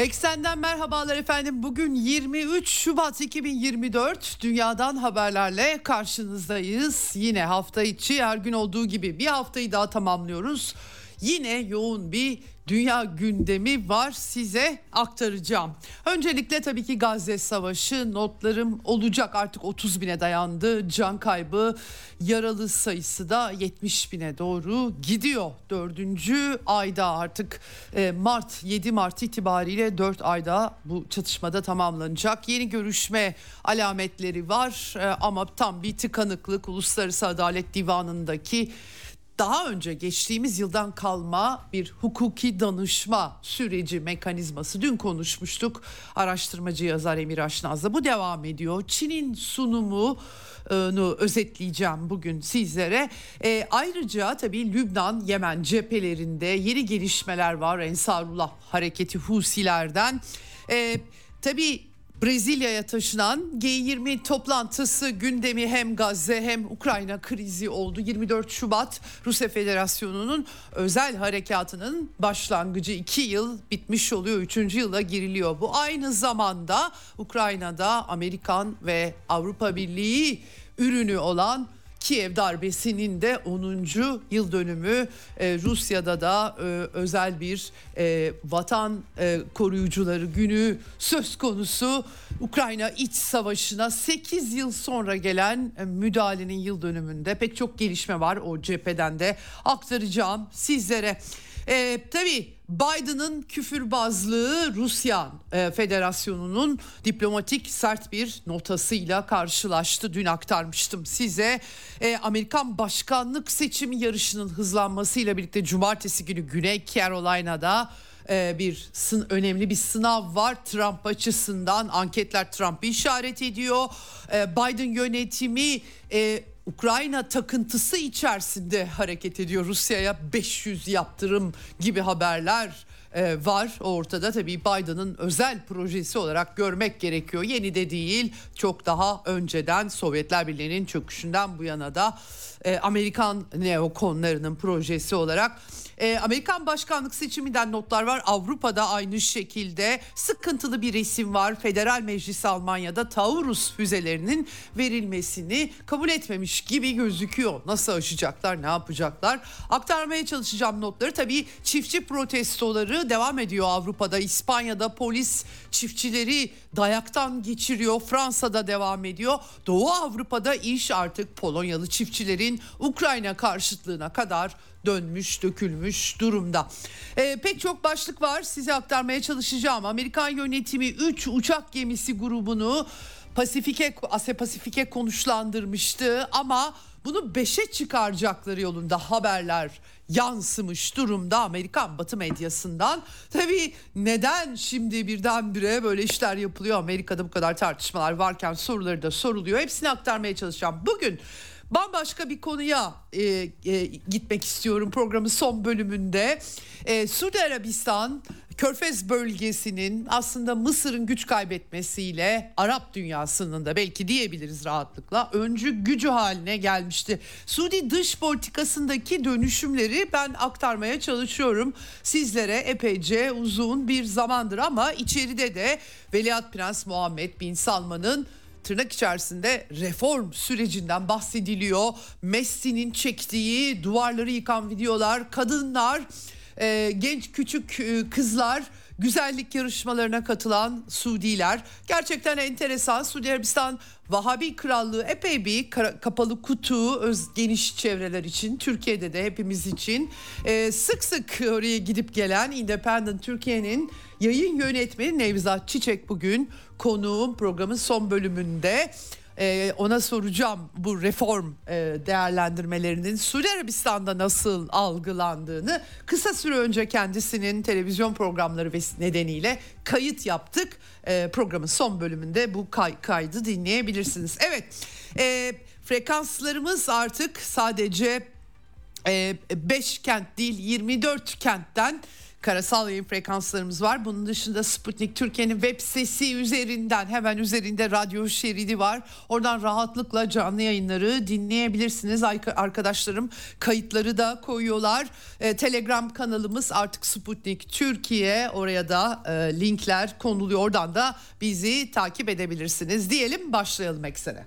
Eksenden merhabalar efendim. Bugün 23 Şubat 2024 dünyadan haberlerle karşınızdayız. Yine hafta içi her gün olduğu gibi bir haftayı daha tamamlıyoruz. Yine yoğun bir dünya gündemi var size aktaracağım. Öncelikle tabii ki Gazze Savaşı notlarım olacak artık 30 bine dayandı. Can kaybı yaralı sayısı da 70 bine doğru gidiyor. Dördüncü ayda artık e, Mart 7 Mart itibariyle 4 ayda bu çatışmada tamamlanacak. Yeni görüşme alametleri var e, ama tam bir tıkanıklık Uluslararası Adalet Divanı'ndaki daha önce geçtiğimiz yıldan kalma bir hukuki danışma süreci mekanizması dün konuşmuştuk. Araştırmacı yazar Emir Aşnaz'la bu devam ediyor. Çin'in sunumu özetleyeceğim bugün sizlere. E, ayrıca tabii Lübnan, Yemen cephelerinde yeni gelişmeler var. Ensarullah hareketi Husilerden. E, tabii Brezilya'ya taşınan G20 toplantısı gündemi hem Gazze hem Ukrayna krizi oldu. 24 Şubat Rusya Federasyonu'nun özel harekatının başlangıcı 2 yıl bitmiş oluyor. 3. yıla giriliyor. Bu aynı zamanda Ukrayna'da Amerikan ve Avrupa Birliği ürünü olan Kiev darbesinin de 10. yıl dönümü e, Rusya'da da e, özel bir e, vatan koruyucuları günü söz konusu. Ukrayna iç savaşına 8 yıl sonra gelen müdahalenin yıl dönümünde pek çok gelişme var o cepheden de aktaracağım sizlere. E, tabii Biden'ın küfürbazlığı Rusya e, Federasyonu'nun diplomatik sert bir notasıyla karşılaştı. Dün aktarmıştım size. E, Amerikan başkanlık seçimi yarışının hızlanmasıyla birlikte cumartesi günü Güney Carolina'da e, bir önemli bir sınav var Trump açısından anketler Trump'ı işaret ediyor. E, Biden yönetimi e, Ukrayna takıntısı içerisinde hareket ediyor. Rusya'ya 500 yaptırım gibi haberler e, var ortada. Tabii Biden'ın özel projesi olarak görmek gerekiyor. Yeni de değil çok daha önceden Sovyetler Birliği'nin çöküşünden bu yana da e, Amerikan neokonlarının projesi olarak e, Amerikan başkanlık seçiminden notlar var. Avrupa'da aynı şekilde sıkıntılı bir resim var. Federal Meclis Almanya'da Taurus füzelerinin verilmesini kabul etmemiş gibi gözüküyor. Nasıl aşacaklar, ne yapacaklar? Aktarmaya çalışacağım notları. Tabii çiftçi protestoları devam ediyor Avrupa'da. İspanya'da polis çiftçileri dayaktan geçiriyor. Fransa'da devam ediyor. Doğu Avrupa'da iş artık Polonyalı çiftçilerin Ukrayna karşıtlığına kadar dönmüş, dökülmüş durumda. E, pek çok başlık var size aktarmaya çalışacağım. Amerikan yönetimi 3 uçak gemisi grubunu Pasifike, Asya Pasifik'e konuşlandırmıştı ama bunu 5'e çıkaracakları yolunda haberler yansımış durumda Amerikan Batı medyasından. Tabii neden şimdi birdenbire böyle işler yapılıyor Amerika'da bu kadar tartışmalar varken soruları da soruluyor. Hepsini aktarmaya çalışacağım. Bugün bambaşka bir konuya e, e, gitmek istiyorum programın son bölümünde. E, Suudi Arabistan Körfez bölgesinin aslında Mısır'ın güç kaybetmesiyle Arap dünyasının da belki diyebiliriz rahatlıkla öncü gücü haline gelmişti. Suudi dış politikasındaki dönüşümleri ben aktarmaya çalışıyorum sizlere epeyce uzun bir zamandır ama içeride de Veliaht Prens Muhammed Bin Salman'ın tırnak içerisinde reform sürecinden bahsediliyor. Messi'nin çektiği duvarları yıkan videolar, kadınlar, e, genç küçük e, kızlar güzellik yarışmalarına katılan Suudiler. Gerçekten enteresan. Suudi Arabistan Vahabi Krallığı epey bir kapalı kutu öz geniş çevreler için Türkiye'de de hepimiz için e, sık sık oraya gidip gelen Independent Türkiye'nin yayın yönetmeni Nevzat Çiçek bugün konuğum programın son bölümünde e, ona soracağım bu reform e, değerlendirmelerinin Suudi Arabistan'da nasıl algılandığını kısa süre önce kendisinin televizyon programları nedeniyle kayıt yaptık. E, programın son bölümünde bu kay- kaydı dinleyebilirsiniz. Evet e, frekanslarımız artık sadece 5 e, kent değil 24 kentten karasal yayın frekanslarımız var. Bunun dışında Sputnik Türkiye'nin web sitesi üzerinden hemen üzerinde radyo şeridi var. Oradan rahatlıkla canlı yayınları dinleyebilirsiniz. Arkadaşlarım kayıtları da koyuyorlar. E, Telegram kanalımız artık Sputnik Türkiye. Oraya da e, linkler konuluyor. Oradan da bizi takip edebilirsiniz. Diyelim başlayalım eksene.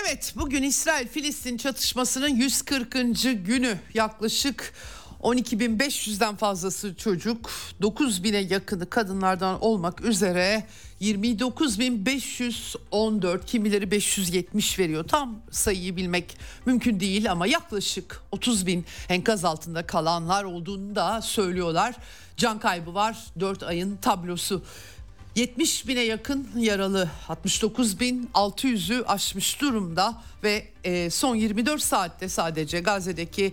Evet bugün İsrail-Filistin çatışmasının 140. günü yaklaşık 12.500'den fazlası çocuk 9.000'e yakını kadınlardan olmak üzere 29.514 kimileri 570 veriyor. Tam sayıyı bilmek mümkün değil ama yaklaşık 30 bin enkaz altında kalanlar olduğunu da söylüyorlar. Can kaybı var 4 ayın tablosu. 70 bine yakın yaralı 69 bin 600'ü aşmış durumda ve e, son 24 saatte sadece Gazze'deki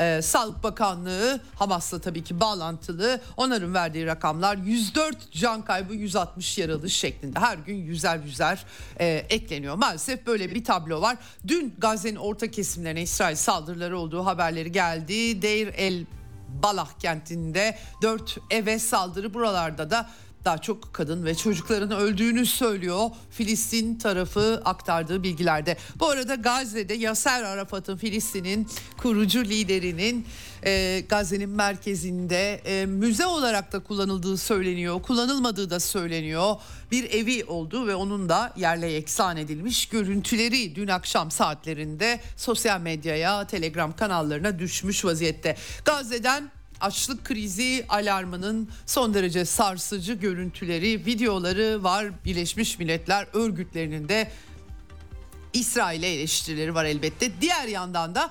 e, Sağlık Bakanlığı Hamas'la tabii ki bağlantılı onların verdiği rakamlar 104 can kaybı 160 yaralı şeklinde her gün yüzer yüzer e, ekleniyor. Maalesef böyle bir tablo var. Dün Gazze'nin orta kesimlerine İsrail saldırıları olduğu haberleri geldi. Deir el Balah kentinde 4 eve saldırı buralarda da daha çok kadın ve çocukların öldüğünü söylüyor Filistin tarafı aktardığı bilgilerde. Bu arada Gazze'de Yaser Arafat'ın Filistin'in kurucu liderinin e, Gazze'nin merkezinde e, müze olarak da kullanıldığı söyleniyor. Kullanılmadığı da söyleniyor. Bir evi oldu ve onun da yerle yeksan edilmiş görüntüleri dün akşam saatlerinde sosyal medyaya, Telegram kanallarına düşmüş vaziyette. Gazze'den açlık krizi alarmının son derece sarsıcı görüntüleri, videoları var. Birleşmiş Milletler örgütlerinin de İsrail'e eleştirileri var elbette. Diğer yandan da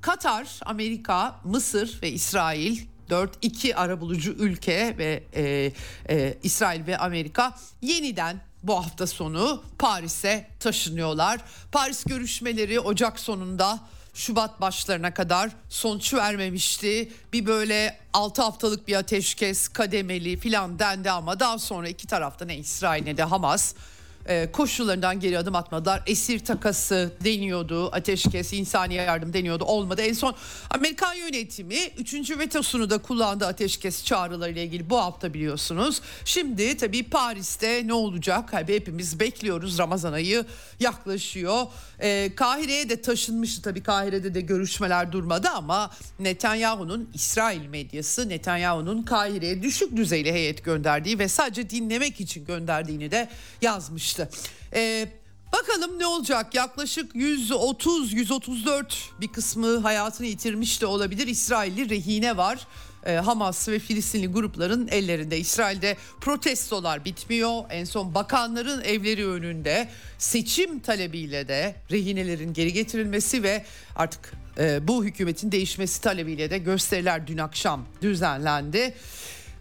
Katar, Amerika, Mısır ve İsrail 4-2 arabulucu ülke ve e, e, İsrail ve Amerika yeniden bu hafta sonu Paris'e taşınıyorlar. Paris görüşmeleri Ocak sonunda Şubat başlarına kadar sonuç vermemişti. Bir böyle 6 haftalık bir ateşkes kademeli filan dendi ama daha sonra iki tarafta ne İsrail ne de Hamas e, koşullarından geri adım atmadılar. Esir takası deniyordu, ateşkes, insani yardım deniyordu, olmadı. En son Amerikan yönetimi 3. vetosunu da kullandı ateşkes çağrılarıyla ilgili bu hafta biliyorsunuz. Şimdi tabii Paris'te ne olacak? Tabii hepimiz bekliyoruz. Ramazan ayı yaklaşıyor. E, Kahire'ye de taşınmıştı tabii Kahire'de de görüşmeler durmadı ama Netanyahu'nun İsrail medyası Netanyahu'nun Kahire'ye düşük düzeyli heyet gönderdiği ve sadece dinlemek için gönderdiğini de yazmıştı. Ee, bakalım ne olacak? Yaklaşık 130-134 bir kısmı hayatını yitirmiş de olabilir. İsrailli rehine var. Ee, Hamas ve Filistinli grupların ellerinde. İsrail'de protestolar bitmiyor. En son bakanların evleri önünde seçim talebiyle de rehinelerin geri getirilmesi ve artık e, bu hükümetin değişmesi talebiyle de gösteriler dün akşam düzenlendi.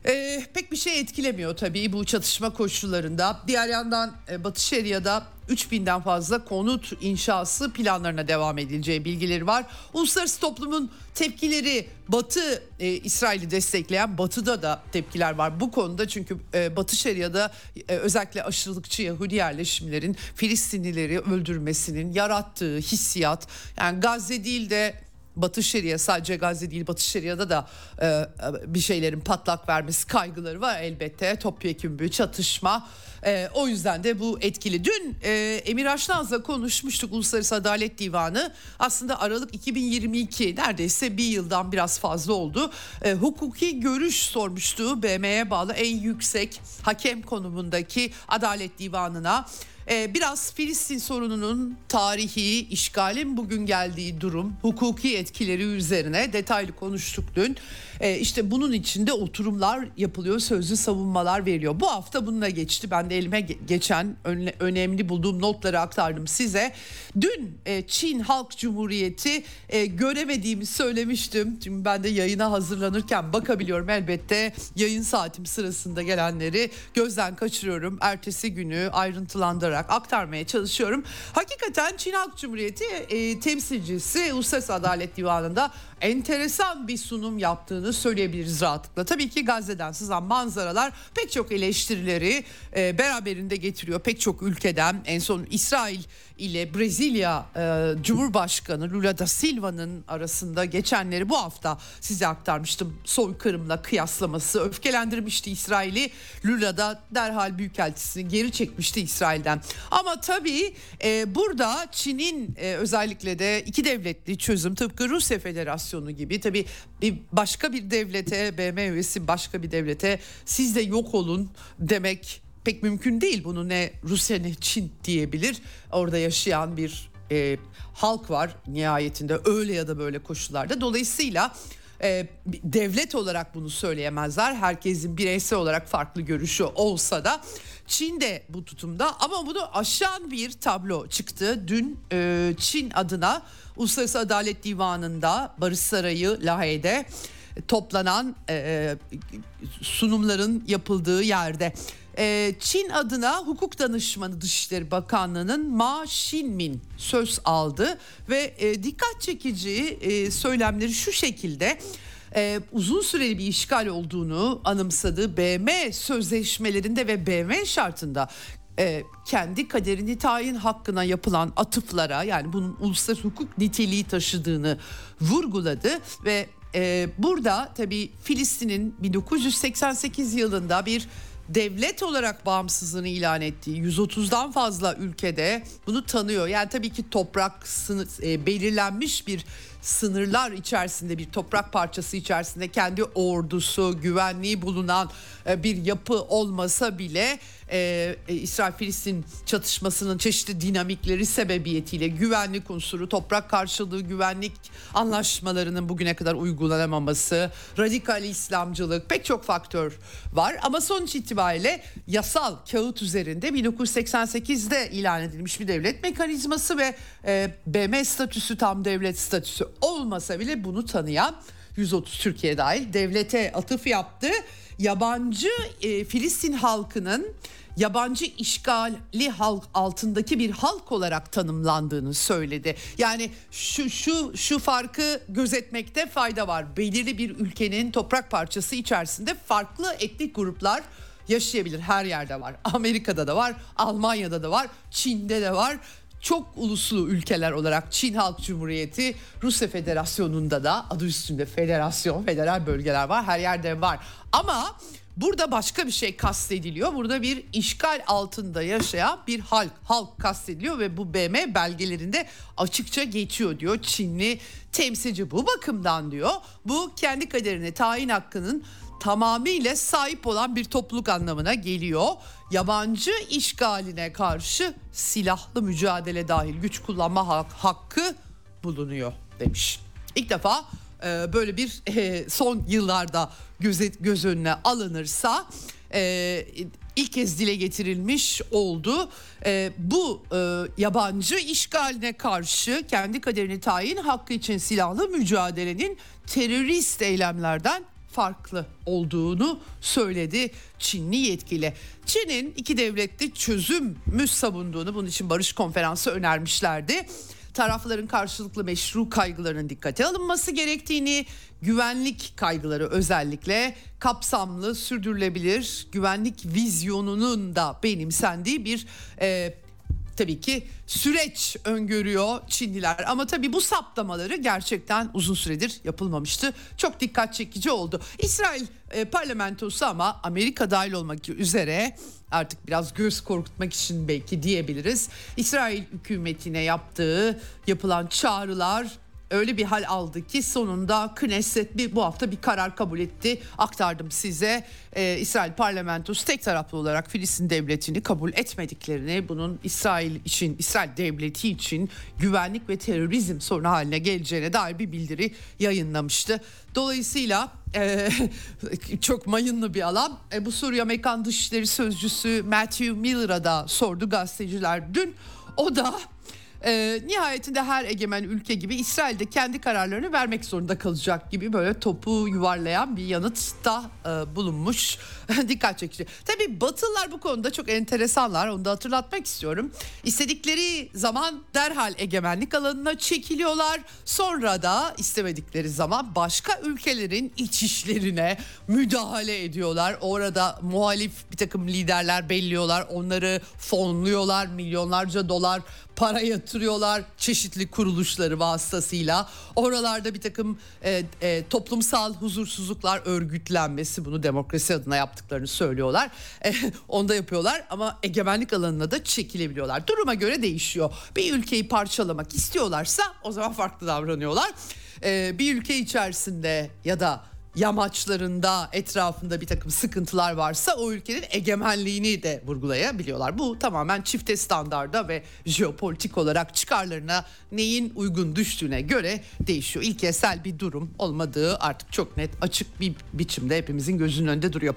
Ee, pek bir şey etkilemiyor tabii bu çatışma koşullarında. Diğer yandan e, Batı Şeria'da 3000'den fazla konut inşası planlarına devam edileceği bilgileri var. Uluslararası toplumun tepkileri Batı e, İsrail'i destekleyen Batı'da da tepkiler var bu konuda çünkü e, Batı Şeria'da e, özellikle aşırılıkçı Yahudi yerleşimlerin Filistinlileri öldürmesinin yarattığı hissiyat yani Gazze değil de Batı Şeria sadece Gazze değil Batı Şeria'da da e, bir şeylerin patlak vermesi kaygıları var elbette. Topyekun bir çatışma. E, o yüzden de bu etkili. Dün e, Emir Aşnaz'la konuşmuştuk Uluslararası Adalet Divanı. Aslında Aralık 2022 neredeyse bir yıldan biraz fazla oldu. E, hukuki görüş sormuştu BM'ye bağlı en yüksek hakem konumundaki Adalet Divanı'na Ee, biraz Filistin sorununun tarihi, işgalin bugün geldiği durum, hukuki etkileri üzerine detaylı konuştuk dün. Ee, işte bunun içinde oturumlar yapılıyor, sözlü savunmalar veriliyor. Bu hafta bununla geçti. Ben de elime geçen önemli bulduğum notları aktardım size. Dün e, Çin Halk Cumhuriyeti e, göremediğimi söylemiştim. Şimdi ben de yayına hazırlanırken bakabiliyorum elbette. Yayın saatim sırasında gelenleri gözden kaçırıyorum. Ertesi günü ayrıntılandırarak aktarmaya çalışıyorum. Hakikaten Çin Halk Cumhuriyeti e, temsilcisi Uluslararası Adalet Divanı'nda enteresan bir sunum yaptığını söyleyebiliriz rahatlıkla. Tabii ki Gazze'den sızan manzaralar pek çok eleştirileri e, beraberinde getiriyor. Pek çok ülkeden en son İsrail ile Brezilya e, Cumhurbaşkanı Lula da Silva'nın arasında geçenleri bu hafta size aktarmıştım. Soykırımla kıyaslaması öfkelendirmişti İsrail'i. Lula da derhal büyükelçisini geri çekmişti İsrail'den. Ama tabii e, burada Çin'in e, özellikle de iki devletli çözüm tıpkı Rusya Federasyonu gibi tabii bir başka bir devlete BM üyesi başka bir devlete siz de yok olun demek pek mümkün değil. Bunu ne Rusya ne Çin diyebilir. Orada yaşayan bir e, halk var nihayetinde öyle ya da böyle koşullarda. Dolayısıyla e, devlet olarak bunu söyleyemezler. Herkesin bireysel olarak farklı görüşü olsa da Çin de bu tutumda ama bunu aşan bir tablo çıktı. Dün e, Çin adına Uluslararası Adalet Divanı'nda Barış Sarayı Lahey'de toplanan e, e sunumların yapıldığı yerde. Ee, Çin adına hukuk danışmanı Dışişleri Bakanlığı'nın Ma Shinmin söz aldı ve e, dikkat çekici e, söylemleri şu şekilde. E, uzun süreli bir işgal olduğunu anımsadığı BM sözleşmelerinde ve BM şartında e, kendi kaderini tayin hakkına yapılan atıflara yani bunun uluslararası hukuk niteliği taşıdığını vurguladı ve e, burada tabii Filistin'in 1988 yılında bir devlet olarak bağımsızlığını ilan ettiği 130'dan fazla ülkede bunu tanıyor. Yani tabii ki toprak sınır, e, belirlenmiş bir sınırlar içerisinde bir toprak parçası içerisinde kendi ordusu, güvenliği bulunan e, bir yapı olmasa bile e, e, İsrail-Filistin çatışmasının çeşitli dinamikleri sebebiyetiyle güvenlik unsuru, toprak karşılığı güvenlik anlaşmalarının bugüne kadar uygulanamaması, radikal İslamcılık pek çok faktör var. Ama sonuç itibariyle yasal kağıt üzerinde 1988'de ilan edilmiş bir devlet mekanizması ve e, BM statüsü tam devlet statüsü olmasa bile bunu tanıyan 130 Türkiye dahil devlete atıf yaptı. Yabancı e, Filistin halkının yabancı işgali halk altındaki bir halk olarak tanımlandığını söyledi. Yani şu şu şu farkı gözetmekte fayda var. Belirli bir ülkenin toprak parçası içerisinde farklı etnik gruplar yaşayabilir. Her yerde var. Amerika'da da var, Almanya'da da var, Çin'de de var çok uluslu ülkeler olarak Çin Halk Cumhuriyeti, Rusya Federasyonu'nda da adı üstünde federasyon, federal bölgeler var. Her yerde var. Ama burada başka bir şey kastediliyor. Burada bir işgal altında yaşayan bir halk, halk kastediliyor ve bu BM belgelerinde açıkça geçiyor diyor Çinli temsilci. Bu bakımdan diyor bu kendi kaderine tayin hakkının tamamıyla sahip olan bir topluluk anlamına geliyor. Yabancı işgaline karşı silahlı mücadele dahil güç kullanma hak, hakkı bulunuyor demiş. İlk defa e, böyle bir e, son yıllarda göz, önüne alınırsa e, ilk kez dile getirilmiş oldu. Bu yabancı işgaline karşı kendi kaderini tayin hakkı için silahlı mücadelenin terörist eylemlerden farklı olduğunu söyledi Çinli yetkili. Çin'in iki devletli çözümü savunduğunu bunun için barış konferansı önermişlerdi. Tarafların karşılıklı meşru kaygılarının dikkate alınması gerektiğini, güvenlik kaygıları özellikle kapsamlı, sürdürülebilir güvenlik vizyonunun da benimsendiği bir e, tabii ki süreç öngörüyor Çinliler. Ama tabii bu saptamaları gerçekten uzun süredir yapılmamıştı. Çok dikkat çekici oldu. İsrail e, parlamentosu ama Amerika dahil olmak üzere artık biraz göz korkutmak için belki diyebiliriz. İsrail hükümetine yaptığı yapılan çağrılar öyle bir hal aldı ki sonunda Knesset bir bu hafta bir karar kabul etti. Aktardım size. Ee, İsrail parlamentosu tek taraflı olarak Filistin devletini kabul etmediklerini, bunun İsrail için, İsrail devleti için güvenlik ve terörizm sorunu haline geleceğine dair bir bildiri yayınlamıştı. Dolayısıyla e, çok mayınlı bir alan. E, bu soruyu Amerikan Dışişleri Sözcüsü Matthew Miller'a da sordu gazeteciler dün. O da e, nihayetinde her egemen ülke gibi İsrail de kendi kararlarını vermek zorunda kalacak gibi böyle topu yuvarlayan bir yanıtta e, bulunmuş. Dikkat çekici. Tabii Batılılar bu konuda çok enteresanlar. Onu da hatırlatmak istiyorum. İstedikleri zaman derhal egemenlik alanına çekiliyorlar. Sonra da istemedikleri zaman başka ülkelerin iç işlerine müdahale ediyorlar. Orada muhalif bir takım liderler belliyorlar. Onları fonluyorlar. Milyonlarca dolar para yatırıyorlar çeşitli kuruluşları vasıtasıyla. Oralarda bir takım e, e, toplumsal huzursuzluklar örgütlenmesi bunu demokrasi adına yaptıklarını söylüyorlar. E, onu yapıyorlar ama egemenlik alanına da çekilebiliyorlar. Duruma göre değişiyor. Bir ülkeyi parçalamak istiyorlarsa o zaman farklı davranıyorlar. E, bir ülke içerisinde ya da yamaçlarında etrafında bir takım sıkıntılar varsa o ülkenin egemenliğini de vurgulayabiliyorlar. Bu tamamen çifte standarda ve jeopolitik olarak çıkarlarına neyin uygun düştüğüne göre değişiyor. İlkesel bir durum olmadığı artık çok net açık bir biçimde hepimizin gözünün önünde duruyor.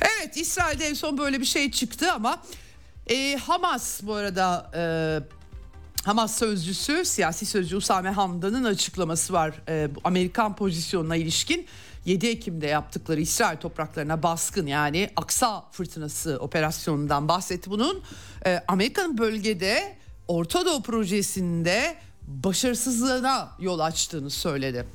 Evet İsrail'de en son böyle bir şey çıktı ama e, Hamas bu arada... E, Hamas sözcüsü, siyasi sözcü Usame Hamdan'ın açıklaması var e, Amerikan pozisyonuna ilişkin. 7 Ekim'de yaptıkları İsrail topraklarına baskın yani Aksa fırtınası operasyonundan bahsetti bunun. E, Amerika'nın bölgede Orta Doğu projesinde başarısızlığına yol açtığını söyledi.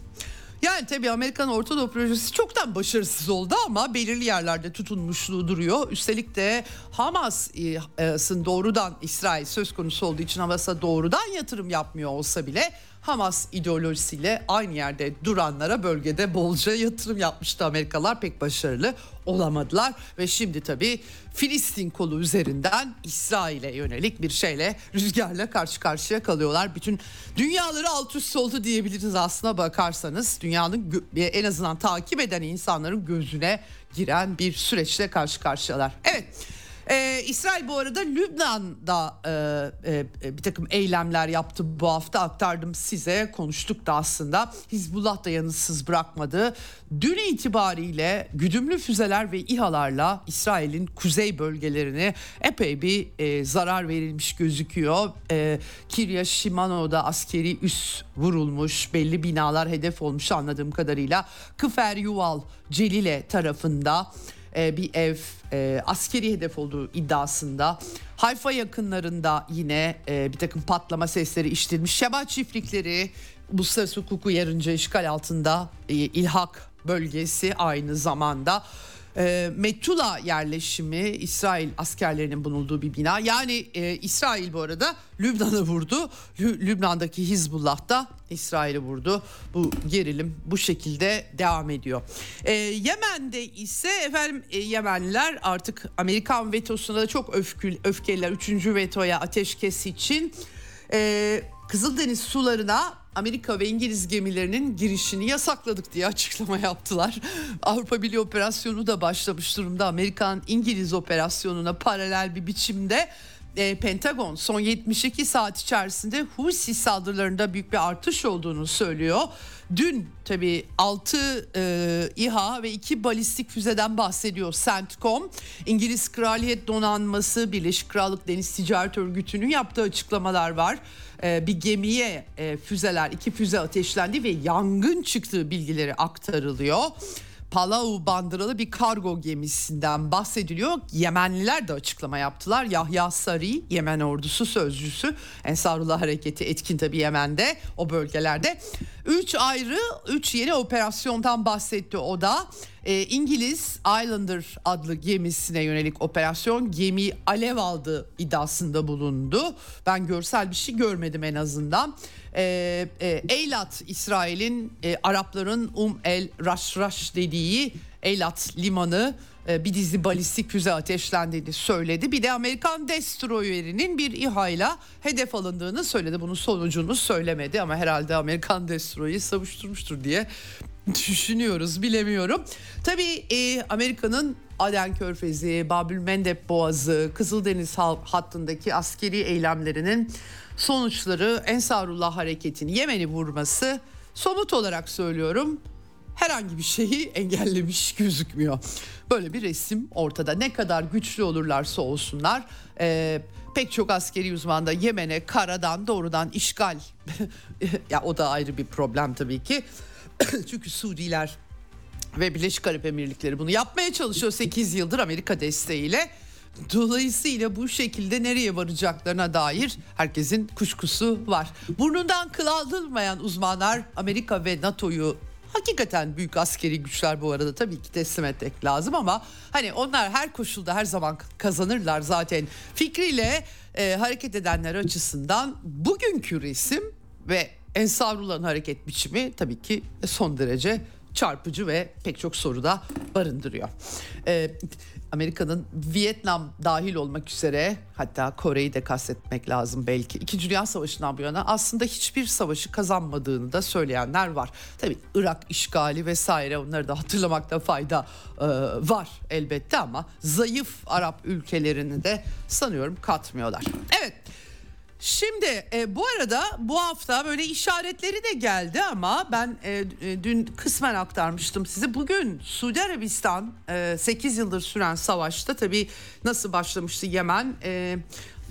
Yani tabii Amerikan Orta Doğu projesi çoktan başarısız oldu ama belirli yerlerde tutunmuşluğu duruyor. Üstelik de Hamas'ın doğrudan İsrail söz konusu olduğu için Hamas'a doğrudan yatırım yapmıyor olsa bile Hamas ideolojisiyle aynı yerde duranlara bölgede bolca yatırım yapmıştı Amerikalılar pek başarılı olamadılar ve şimdi tabii Filistin kolu üzerinden İsrail'e yönelik bir şeyle rüzgarla karşı karşıya kalıyorlar. Bütün dünyaları alt üst oldu diyebiliriz aslına bakarsanız. Dünyanın en azından takip eden insanların gözüne giren bir süreçle karşı karşıyalar. Evet. Ee, İsrail bu arada Lübnan'da e, e, bir takım eylemler yaptı bu hafta aktardım size konuştuk da aslında Hizbullah da yanıtsız bırakmadı. Dün itibariyle güdümlü füzeler ve İHA'larla İsrail'in kuzey bölgelerini epey bir e, zarar verilmiş gözüküyor. E, Kirya Shimano'da askeri üs vurulmuş belli binalar hedef olmuş anladığım kadarıyla. Kıfer Yuval Celile tarafında e, bir ev e, askeri hedef olduğu iddiasında. Hayfa yakınlarında yine e, bir takım patlama sesleri işitilmiş. Şebat çiftlikleri uluslararası hukuku yarınca işgal altında e, İlhak bölgesi aynı zamanda. E, Metula yerleşimi İsrail askerlerinin bulunduğu bir bina. Yani e, İsrail bu arada Lübnan'ı vurdu. Lü, Lübnan'daki Hizbullah da İsrail'i vurdu. Bu gerilim bu şekilde devam ediyor. E, Yemen'de ise efendim e, Yemenliler artık Amerikan vetosuna da çok öfkül, öfkeliler. Üçüncü vetoya ateşkes için e, Kızıldeniz sularına Amerika ve İngiliz gemilerinin girişini yasakladık diye açıklama yaptılar. Avrupa Birliği operasyonu da başlamış durumda. Amerikan İngiliz operasyonuna paralel bir biçimde e, Pentagon son 72 saat içerisinde Husi saldırılarında büyük bir artış olduğunu söylüyor. Dün tabii 6 e, İHA ve 2 balistik füzeden bahsediyor CENTCOM. İngiliz Kraliyet Donanması Birleşik Krallık Deniz Ticaret Örgütü'nün yaptığı açıklamalar var. E, bir gemiye e, füzeler, iki füze ateşlendi ve yangın çıktığı bilgileri aktarılıyor. Palau bandıralı bir kargo gemisinden bahsediliyor. Yemenliler de açıklama yaptılar. Yahya Sari, Yemen ordusu sözcüsü. Ensarullah hareketi etkin tabii Yemen'de, o bölgelerde. Üç ayrı, üç yeni operasyondan bahsetti o da. E, İngiliz Islander adlı gemisine yönelik operasyon gemi alev aldı iddiasında bulundu. Ben görsel bir şey görmedim en azından. E, e, Eylat İsrail'in e, Arapların Um el Rashrash dediği Eylat limanı e, bir dizi balistik füze ateşlendiğini söyledi. Bir de Amerikan destroyerinin bir İHA'yla hedef alındığını söyledi. Bunun sonucunu söylemedi ama herhalde Amerikan destroyeri savuşturmuştur diye düşünüyoruz bilemiyorum. Tabii e, Amerika'nın Aden Körfezi, Babül Mendeb Boğazı, Kızıldeniz hattındaki askeri eylemlerinin sonuçları Ensarullah hareketini Yemen'i vurması somut olarak söylüyorum herhangi bir şeyi engellemiş gözükmüyor. Böyle bir resim ortada. Ne kadar güçlü olurlarsa olsunlar e, pek çok askeri uzman da Yemen'e karadan doğrudan işgal ya o da ayrı bir problem tabii ki. Çünkü Suudiler ve Birleşik Arap Emirlikleri bunu yapmaya çalışıyor 8 yıldır Amerika desteğiyle. Dolayısıyla bu şekilde nereye varacaklarına dair herkesin kuşkusu var. Burnundan kıl aldırmayan uzmanlar Amerika ve NATO'yu hakikaten büyük askeri güçler bu arada tabii ki teslim etmek lazım ama hani onlar her koşulda her zaman kazanırlar zaten fikriyle e, hareket edenler açısından bugünkü resim ve Ensarullah'ın hareket biçimi tabii ki son derece çarpıcı ve pek çok soruda barındırıyor. Ee, Amerika'nın Vietnam dahil olmak üzere hatta Kore'yi de kastetmek lazım belki. İkinci Dünya Savaşı'ndan bu yana aslında hiçbir savaşı kazanmadığını da söyleyenler var. Tabii Irak işgali vesaire onları da hatırlamakta fayda e, var elbette ama zayıf Arap ülkelerini de sanıyorum katmıyorlar. Evet Şimdi e, bu arada bu hafta böyle işaretleri de geldi ama ben e, e, dün kısmen aktarmıştım size. Bugün Suudi Arabistan e, 8 yıldır süren savaşta tabii nasıl başlamıştı Yemen? E,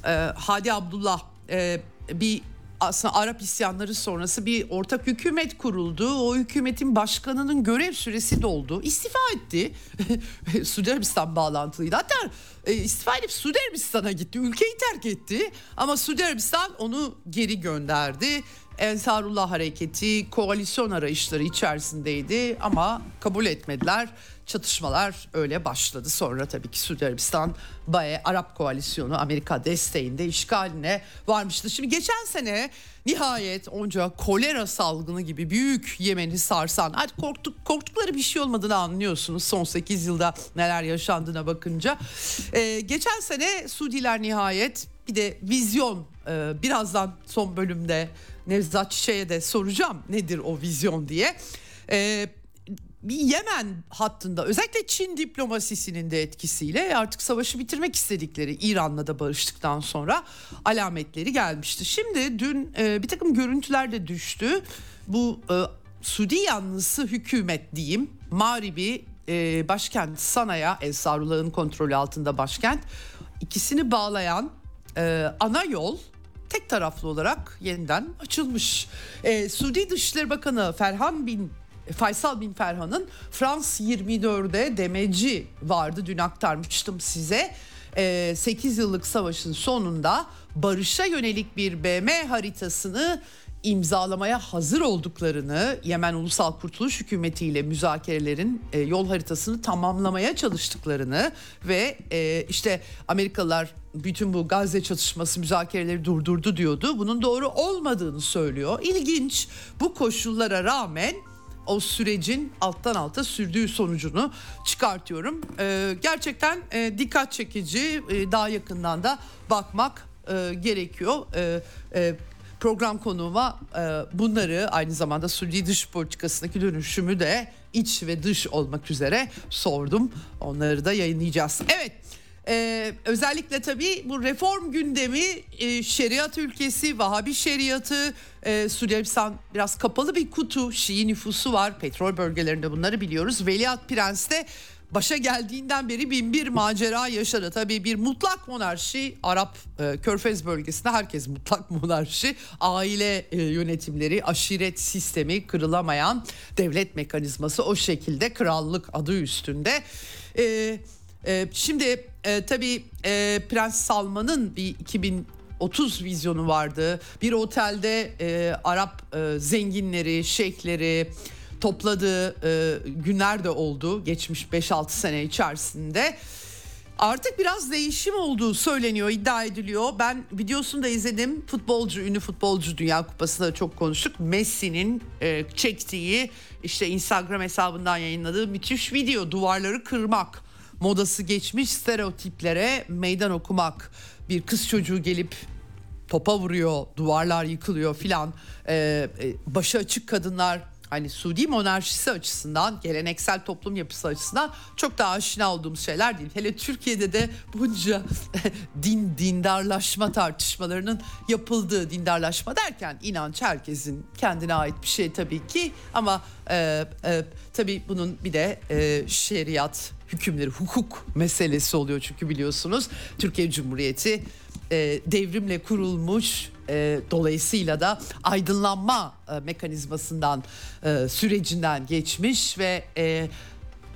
e, Hadi Abdullah e, bir aslında Arap isyanları sonrası bir ortak hükümet kuruldu. O hükümetin başkanının görev süresi doldu. İstifa etti. Suudi Arabistan bağlantılıydı. Hatta e, istifa edip Suudi Arabistan'a gitti. Ülkeyi terk etti. Ama Suudi Arabistan onu geri gönderdi. Ensarullah hareketi koalisyon arayışları içerisindeydi ama kabul etmediler. Çatışmalar öyle başladı. Sonra tabii ki Suudi Arabistan Baye Arap koalisyonu Amerika desteğinde işgaline varmıştı. Şimdi geçen sene nihayet onca kolera salgını gibi büyük Yemen'i sarsan hadi korktuk, korktukları bir şey olmadığını anlıyorsunuz son 8 yılda neler yaşandığına bakınca. Ee, geçen sene Suudiler nihayet bir de vizyon e, birazdan son bölümde Nevzat Çiçek'e de soracağım nedir o vizyon diye. Ee, bir Yemen hattında özellikle Çin diplomasisinin de etkisiyle artık savaşı bitirmek istedikleri İran'la da barıştıktan sonra alametleri gelmişti. Şimdi dün e, bir takım görüntüler de düştü. Bu e, Suudi yanlısı hükümet diyeyim Maribi e, başkent Sana'ya Ensarullah'ın kontrolü altında başkent ikisini bağlayan e, ana yol tek taraflı olarak yeniden açılmış. E, Suudi Dışişleri Bakanı Ferhan bin Faysal bin Ferhan'ın Frans 24'de demeci vardı dün aktarmıştım size. E, 8 yıllık savaşın sonunda barışa yönelik bir BM haritasını imzalamaya hazır olduklarını Yemen Ulusal Kurtuluş Hükümeti ile müzakerelerin e, yol haritasını tamamlamaya çalıştıklarını ve e, işte Amerikalılar bütün bu Gazze çatışması müzakereleri durdurdu diyordu. Bunun doğru olmadığını söylüyor. İlginç bu koşullara rağmen o sürecin alttan alta sürdüğü sonucunu çıkartıyorum. Ee, gerçekten e, dikkat çekici e, daha yakından da bakmak e, gerekiyor. E, e, program konuğuma e, bunları aynı zamanda Suudi dış politikasındaki dönüşümü de iç ve dış olmak üzere sordum. Onları da yayınlayacağız. Evet. Ee, özellikle tabii bu reform gündemi e, şeriat ülkesi, Vahabi şeriatı, e, Suudi Arabistan biraz kapalı bir kutu, Şii nüfusu var. Petrol bölgelerinde bunları biliyoruz. Veliaht Prens de başa geldiğinden beri bin bir macera yaşadı. Tabii bir mutlak monarşi Arap e, Körfez bölgesinde herkes mutlak monarşi. Aile e, yönetimleri, aşiret sistemi kırılamayan devlet mekanizması o şekilde krallık adı üstünde. E, e, şimdi e, tabii e, Prens Salman'ın bir 2000 30 vizyonu vardı. Bir otelde e, Arap e, zenginleri, şeyhleri, topladığı e, günler de oldu geçmiş 5-6 sene içerisinde. Artık biraz değişim olduğu söyleniyor, iddia ediliyor. Ben videosunu da izledim. Futbolcu, ünlü futbolcu Dünya Kupası'nda çok konuştuk. Messi'nin e, çektiği işte Instagram hesabından yayınladığı müthiş video duvarları kırmak modası geçmiş stereotiplere meydan okumak. Bir kız çocuğu gelip topa vuruyor, duvarlar yıkılıyor filan. Ee, başı açık kadınlar hani Suudi monarşisi açısından geleneksel toplum yapısı açısından çok daha aşina olduğumuz şeyler değil. Hele Türkiye'de de bunca din dindarlaşma tartışmalarının yapıldığı dindarlaşma derken inanç herkesin kendine ait bir şey tabii ki ama e, e, tabii bunun bir de e, şeriat hükümleri hukuk meselesi oluyor çünkü biliyorsunuz. Türkiye Cumhuriyeti e, devrimle kurulmuş e, dolayısıyla da aydınlanma e, mekanizmasından e, sürecinden geçmiş ve e,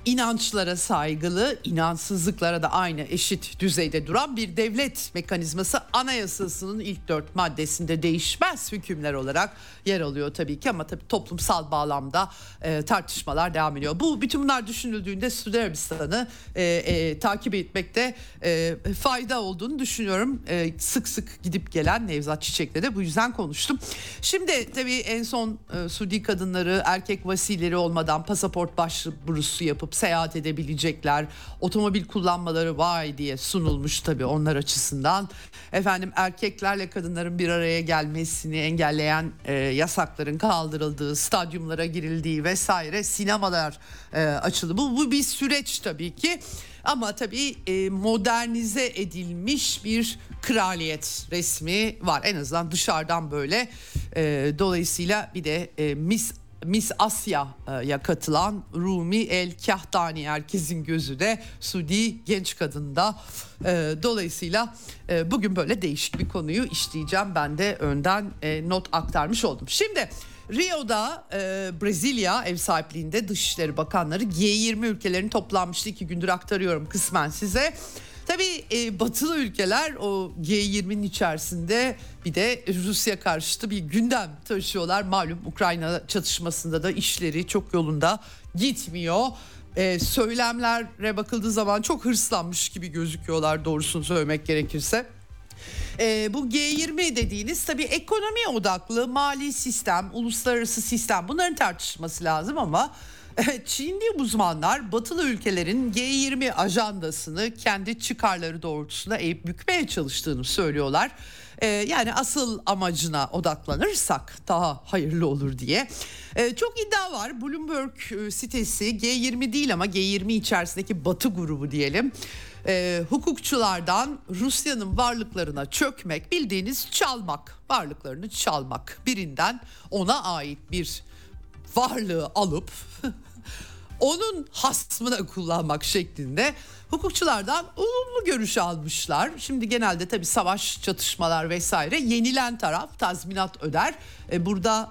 inançlara saygılı, inansızlıklara da aynı eşit düzeyde duran bir devlet mekanizması anayasasının ilk dört maddesinde değişmez hükümler olarak yer alıyor tabii ki ama tabii toplumsal bağlamda e, tartışmalar devam ediyor. Bu bütün bunlar düşünüldüğünde Suudi Arabistan'ı e, e, takip etmekte e, fayda olduğunu düşünüyorum. E, sık sık gidip gelen Nevzat Çiçek'le de bu yüzden konuştum. Şimdi tabii en son e, Suudi kadınları erkek vasileri olmadan pasaport başvurusu yapıp seyahat edebilecekler. Otomobil kullanmaları vay diye sunulmuş tabii onlar açısından. Efendim erkeklerle kadınların bir araya gelmesini engelleyen e, yasakların kaldırıldığı, stadyumlara girildiği vesaire sinemalar e, açıldı. Bu, bu bir süreç tabii ki. Ama tabii e, modernize edilmiş bir kraliyet resmi var. En azından dışarıdan böyle. E, dolayısıyla bir de e, Miss Miss Asya'ya katılan Rumi El Kahtani herkesin gözü de Sudi genç kadında. E, dolayısıyla e, bugün böyle değişik bir konuyu işleyeceğim. Ben de önden e, not aktarmış oldum. Şimdi Rio'da e, Brezilya ev sahipliğinde Dışişleri Bakanları G20 ülkelerini toplanmıştı. iki gündür aktarıyorum kısmen size. Tabii e, batılı ülkeler o G20'nin içerisinde bir de Rusya karşıtı bir gündem taşıyorlar. Malum Ukrayna çatışmasında da işleri çok yolunda gitmiyor. E, söylemlere bakıldığı zaman çok hırslanmış gibi gözüküyorlar doğrusunu söylemek gerekirse. E, bu G20 dediğiniz tabii ekonomi odaklı mali sistem, uluslararası sistem bunların tartışması lazım ama Çinli uzmanlar batılı ülkelerin G20 ajandasını kendi çıkarları doğrultusunda eğip bükmeye çalıştığını söylüyorlar. Ee, yani asıl amacına odaklanırsak daha hayırlı olur diye. Ee, çok iddia var. Bloomberg e, sitesi G20 değil ama G20 içerisindeki batı grubu diyelim. Ee, hukukçulardan Rusya'nın varlıklarına çökmek bildiğiniz çalmak varlıklarını çalmak birinden ona ait bir varlığı alıp onun hasmına kullanmak şeklinde hukukçulardan olumlu görüş almışlar. Şimdi genelde tabii savaş, çatışmalar vesaire yenilen taraf tazminat öder. E burada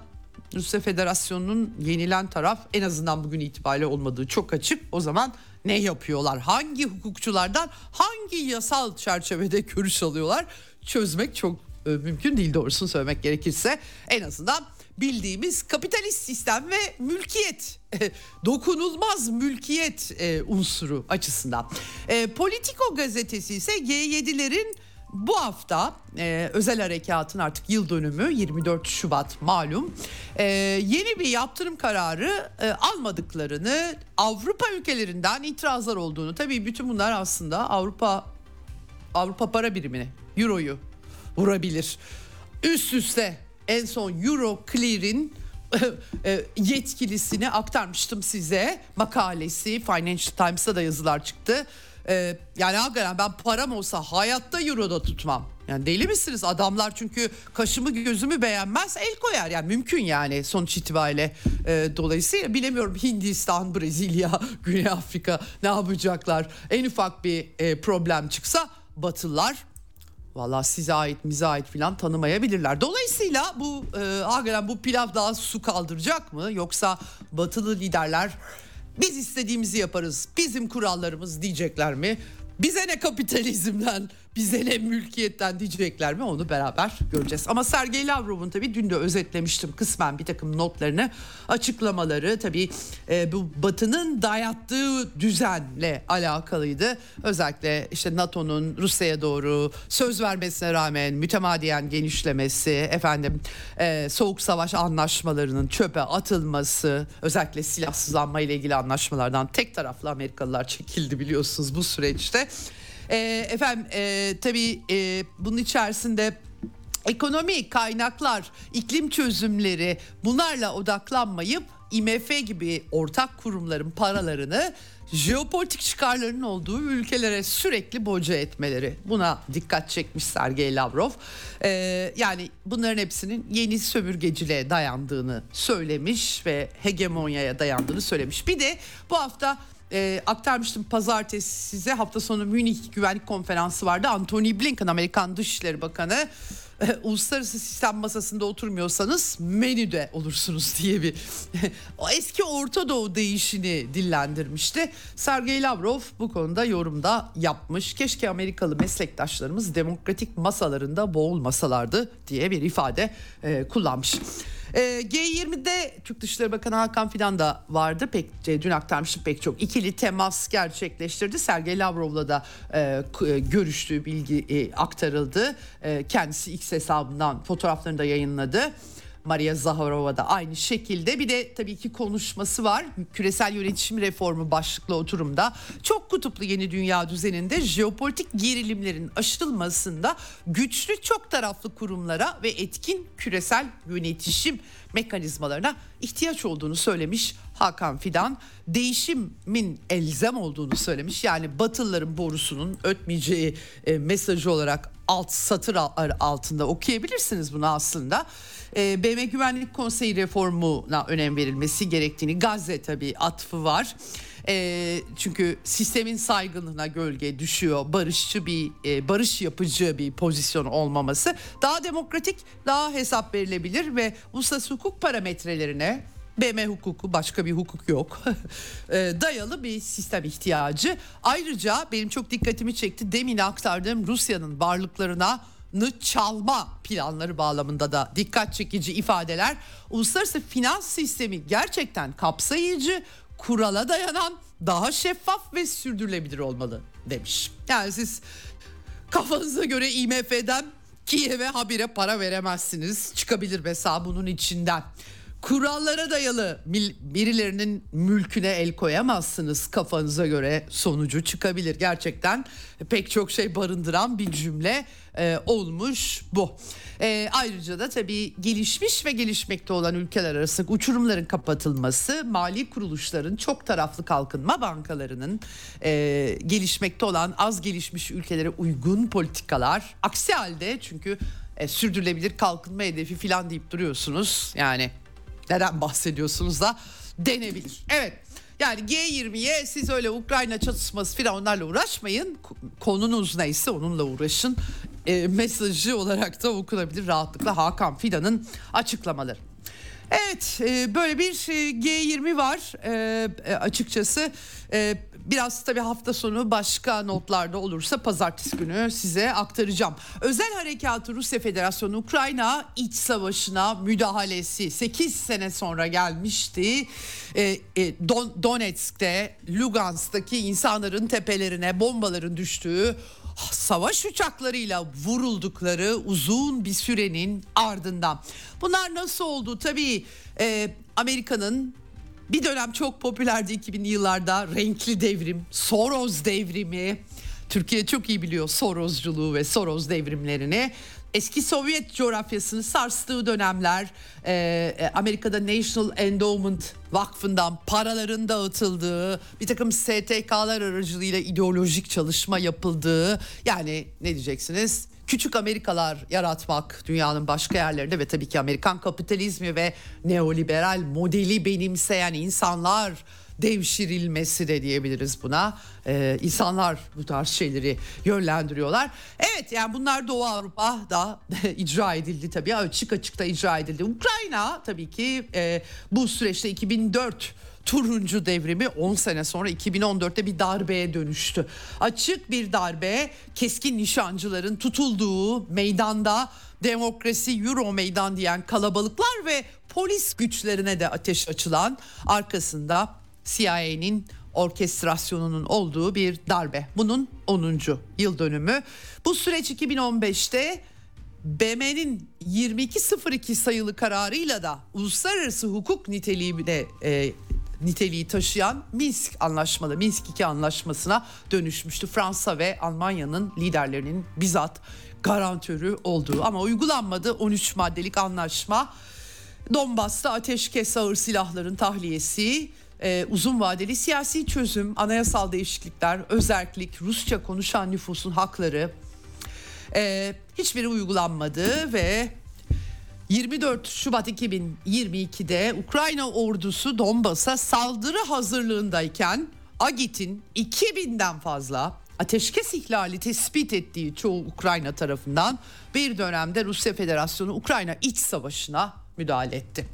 Rusya Federasyonu'nun yenilen taraf en azından bugün itibariyle olmadığı çok açık. O zaman ne yapıyorlar? Hangi hukukçulardan hangi yasal çerçevede görüş alıyorlar? Çözmek çok e, mümkün değil doğrusunu söylemek gerekirse. En azından bildiğimiz kapitalist sistem ve mülkiyet dokunulmaz mülkiyet e, unsuru açısından. E, Politico gazetesi ise G7'lerin bu hafta e, özel harekatın artık yıl dönümü 24 Şubat malum e, yeni bir yaptırım kararı e, almadıklarını Avrupa ülkelerinden itirazlar olduğunu tabii bütün bunlar aslında Avrupa Avrupa para birimini Euro'yu vurabilir. Üst üste en son Euro Clear'in e, yetkilisini aktarmıştım size. Makalesi Financial Times'ta da yazılar çıktı. E, yani hakikaten ben param olsa hayatta Euro'da tutmam. Yani deli misiniz? Adamlar çünkü kaşımı gözümü beğenmez el koyar. Yani mümkün yani sonuç itibariyle. E, dolayısıyla bilemiyorum Hindistan, Brezilya, Güney Afrika ne yapacaklar? En ufak bir problem çıksa Batılılar Valla size ait mize ait filan tanımayabilirler. Dolayısıyla bu e, hakikaten bu pilav daha su kaldıracak mı? Yoksa batılı liderler biz istediğimizi yaparız bizim kurallarımız diyecekler mi? Bize ne kapitalizmden bize ne mülkiyetten diyecekler mi onu beraber göreceğiz. Ama Sergey Lavrov'un tabii dün de özetlemiştim kısmen bir takım notlarını açıklamaları tabii e, bu Batı'nın dayattığı düzenle alakalıydı. Özellikle işte NATO'nun Rusya'ya doğru söz vermesine rağmen mütemadiyen genişlemesi efendim e, soğuk savaş anlaşmalarının çöpe atılması özellikle silahsızlanma ile ilgili anlaşmalardan tek taraflı Amerikalılar çekildi biliyorsunuz bu süreçte. E, efendim e, tabii e, bunun içerisinde ekonomi, kaynaklar, iklim çözümleri bunlarla odaklanmayıp IMF gibi ortak kurumların paralarını jeopolitik çıkarlarının olduğu ülkelere sürekli boca etmeleri. Buna dikkat çekmiş Sergey Lavrov. Ee, yani bunların hepsinin yeni sömürgeciliğe dayandığını söylemiş ve hegemonyaya dayandığını söylemiş. Bir de bu hafta e, aktarmıştım pazartesi size hafta sonu Münih Güvenlik Konferansı vardı. Anthony Blinken Amerikan Dışişleri Bakanı uluslararası sistem masasında oturmuyorsanız menüde olursunuz diye bir o eski Orta Doğu değişini dillendirmişti. Sergey Lavrov bu konuda yorumda yapmış. Keşke Amerikalı meslektaşlarımız demokratik masalarında boğulmasalardı diye bir ifade e, kullanmış. E, G20'de Türk Dışişleri Bakanı Hakan Fidan da vardı. Pek e, dün aktarmıştım pek çok ikili temas gerçekleştirdi. Sergey Lavrov'la da e, e, görüştüğü bilgi e, aktarıldı. E, kendisi X hesabından fotoğraflarını da yayınladı. Maria Zaharova da aynı şekilde bir de tabii ki konuşması var. Küresel yönetişim reformu başlıklı oturumda çok kutuplu yeni dünya düzeninde jeopolitik gerilimlerin aşılmasında güçlü çok taraflı kurumlara ve etkin küresel yönetişim mekanizmalarına ihtiyaç olduğunu söylemiş Hakan Fidan. Değişimin elzem olduğunu söylemiş. Yani Batılıların borusunun ötmeyeceği e, mesajı olarak alt satır altında okuyabilirsiniz bunu aslında. E, BM Güvenlik Konseyi reformuna önem verilmesi gerektiğini Gazze tabii atfı var. E, çünkü sistemin saygınlığına gölge düşüyor. Barışçı bir e, barış yapıcı bir pozisyon olmaması daha demokratik, daha hesap verilebilir ve uluslararası hukuk parametrelerine BM hukuku başka bir hukuk yok. E, dayalı bir sistem ihtiyacı. Ayrıca benim çok dikkatimi çekti demin aktardığım Rusya'nın varlıklarına çalma planları bağlamında da dikkat çekici ifadeler. Uluslararası finans sistemi gerçekten kapsayıcı, kurala dayanan, daha şeffaf ve sürdürülebilir olmalı demiş. Yani siz kafanıza göre IMF'den Kiev'e habire para veremezsiniz. Çıkabilir mesela bunun içinden kurallara dayalı birilerinin mülküne el koyamazsınız kafanıza göre sonucu çıkabilir. Gerçekten pek çok şey barındıran bir cümle e, olmuş bu. E, ayrıca da tabii gelişmiş ve gelişmekte olan ülkeler arasında uçurumların kapatılması, mali kuruluşların çok taraflı kalkınma bankalarının e, gelişmekte olan az gelişmiş ülkelere uygun politikalar. Aksi halde çünkü e, sürdürülebilir kalkınma hedefi filan deyip duruyorsunuz. Yani neden bahsediyorsunuz da denebilir. Evet. Yani G20'ye siz öyle Ukrayna çatışması filan onlarla uğraşmayın. Konunuz neyse onunla uğraşın. E, mesajı olarak da okunabilir rahatlıkla Hakan Fidan'ın açıklamaları. Evet e, böyle bir e, G20 var e, açıkçası biraz tabii hafta sonu başka notlarda olursa pazartesi günü size aktaracağım. Özel harekatı Rusya Federasyonu Ukrayna iç savaşına müdahalesi 8 sene sonra gelmişti. Donetsk'te Lugansk'taki insanların tepelerine bombaların düştüğü savaş uçaklarıyla vuruldukları uzun bir sürenin ardından. Bunlar nasıl oldu? Tabii e, Amerika'nın bir dönem çok popülerdi 2000'li yıllarda renkli devrim, Soros devrimi. Türkiye çok iyi biliyor Sorosculuğu ve Soros devrimlerini eski Sovyet coğrafyasını sarstığı dönemler e, e Amerika'da National Endowment Vakfı'ndan paraların dağıtıldığı bir takım STK'lar aracılığıyla ideolojik çalışma yapıldığı yani ne diyeceksiniz küçük Amerikalar yaratmak dünyanın başka yerlerinde ve tabii ki Amerikan kapitalizmi ve neoliberal modeli benimseyen insanlar devşirilmesi de diyebiliriz buna. Ee, insanlar bu tarz şeyleri yönlendiriyorlar. Evet yani bunlar Doğu Avrupa'da icra edildi tabii açık açık da icra edildi. Ukrayna tabii ki e, bu süreçte 2004 turuncu devrimi 10 sene sonra 2014'te bir darbeye dönüştü. Açık bir darbe keskin nişancıların tutulduğu meydanda demokrasi euro meydan diyen kalabalıklar ve polis güçlerine de ateş açılan arkasında CIA'nin orkestrasyonunun olduğu bir darbe. Bunun 10. yıl dönümü. Bu süreç 2015'te BM'nin 2202 sayılı kararıyla da uluslararası hukuk niteliği de e, niteliği taşıyan Minsk anlaşmalı Minsk 2 anlaşmasına dönüşmüştü. Fransa ve Almanya'nın liderlerinin bizzat garantörü olduğu ama uygulanmadı 13 maddelik anlaşma. Donbas'ta ateşkes ağır silahların tahliyesi, e, uzun vadeli siyasi çözüm, anayasal değişiklikler, özerklik, Rusça konuşan nüfusun hakları e, hiçbiri uygulanmadı ve 24 Şubat 2022'de Ukrayna ordusu Donbas'a saldırı hazırlığındayken Agit'in 2000'den fazla ateşkes ihlali tespit ettiği çoğu Ukrayna tarafından bir dönemde Rusya Federasyonu Ukrayna iç savaşına müdahale etti.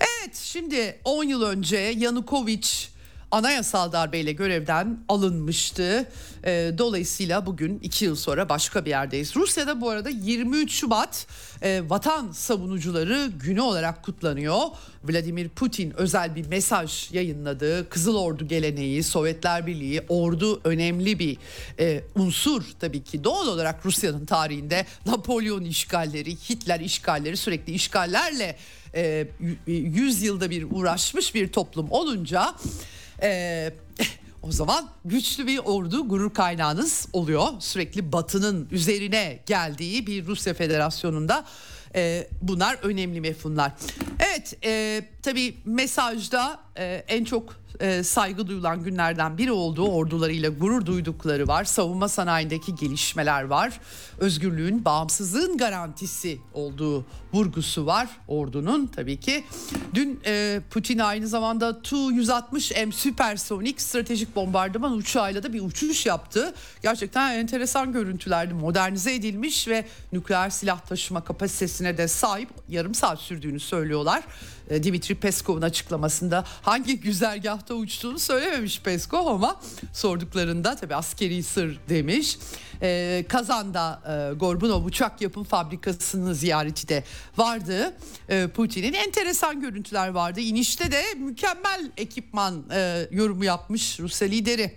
Evet şimdi 10 yıl önce Yanukovych anayasal darbeyle görevden alınmıştı. E, dolayısıyla bugün iki yıl sonra başka bir yerdeyiz. Rusya'da bu arada 23 Şubat e, vatan savunucuları günü olarak kutlanıyor. Vladimir Putin özel bir mesaj yayınladı. Kızıl Ordu geleneği, Sovyetler Birliği, ordu önemli bir e, unsur tabii ki. Doğal olarak Rusya'nın tarihinde Napolyon işgalleri, Hitler işgalleri sürekli işgallerle e, 100 yılda bir uğraşmış bir toplum olunca e, o zaman güçlü bir ordu gurur kaynağınız oluyor. Sürekli batının üzerine geldiği bir Rusya Federasyonu'nda e, bunlar önemli mefhumlar. Evet e, tabii mesajda e, en çok e, saygı duyulan günlerden biri olduğu ordularıyla gurur duydukları var. Savunma sanayindeki gelişmeler var. Özgürlüğün, bağımsızlığın garantisi olduğu vurgusu var ordunun tabii ki. Dün e, Putin aynı zamanda Tu-160M süpersonik stratejik bombardıman uçağıyla da bir uçuş yaptı. Gerçekten enteresan görüntülerdi. Modernize edilmiş ve nükleer silah taşıma kapasitesine de sahip yarım saat sürdüğünü söylüyorlar. E, Dimitri Peskov'un açıklamasında hangi güzergahta uçtuğunu söylememiş Peskov ama sorduklarında tabi askeri sır demiş. E, Kazan'da e, Gorbunov uçak yapım fabrikasının ziyareti de vardı. E, Putin'in enteresan görüntüler vardı. İnişte de mükemmel ekipman e, yorumu yapmış Rusya lideri.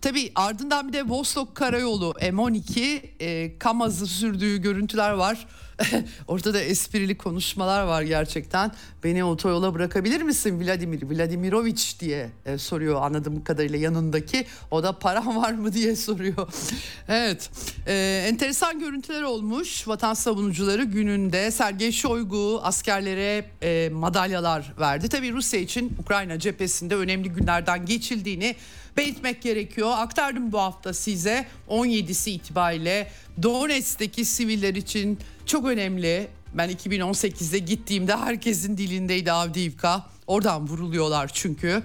Tabi ardından bir de Vostok Karayolu M12 e, Kamaz'ı sürdüğü görüntüler var. Ortada esprili konuşmalar var gerçekten. Beni otoyola bırakabilir misin Vladimir Vladimiroviç diye e, soruyor anladığım kadarıyla yanındaki. O da param var mı diye soruyor. evet e, enteresan görüntüler olmuş. Vatan savunucuları gününde Sergey Shoigu askerlere e, madalyalar verdi. Tabii Rusya için Ukrayna cephesinde önemli günlerden geçildiğini belirtmek gerekiyor. Aktardım bu hafta size 17'si itibariyle Donetsk'teki siviller için çok önemli. Ben 2018'de gittiğimde herkesin dilindeydi Avdiivka. Oradan vuruluyorlar çünkü.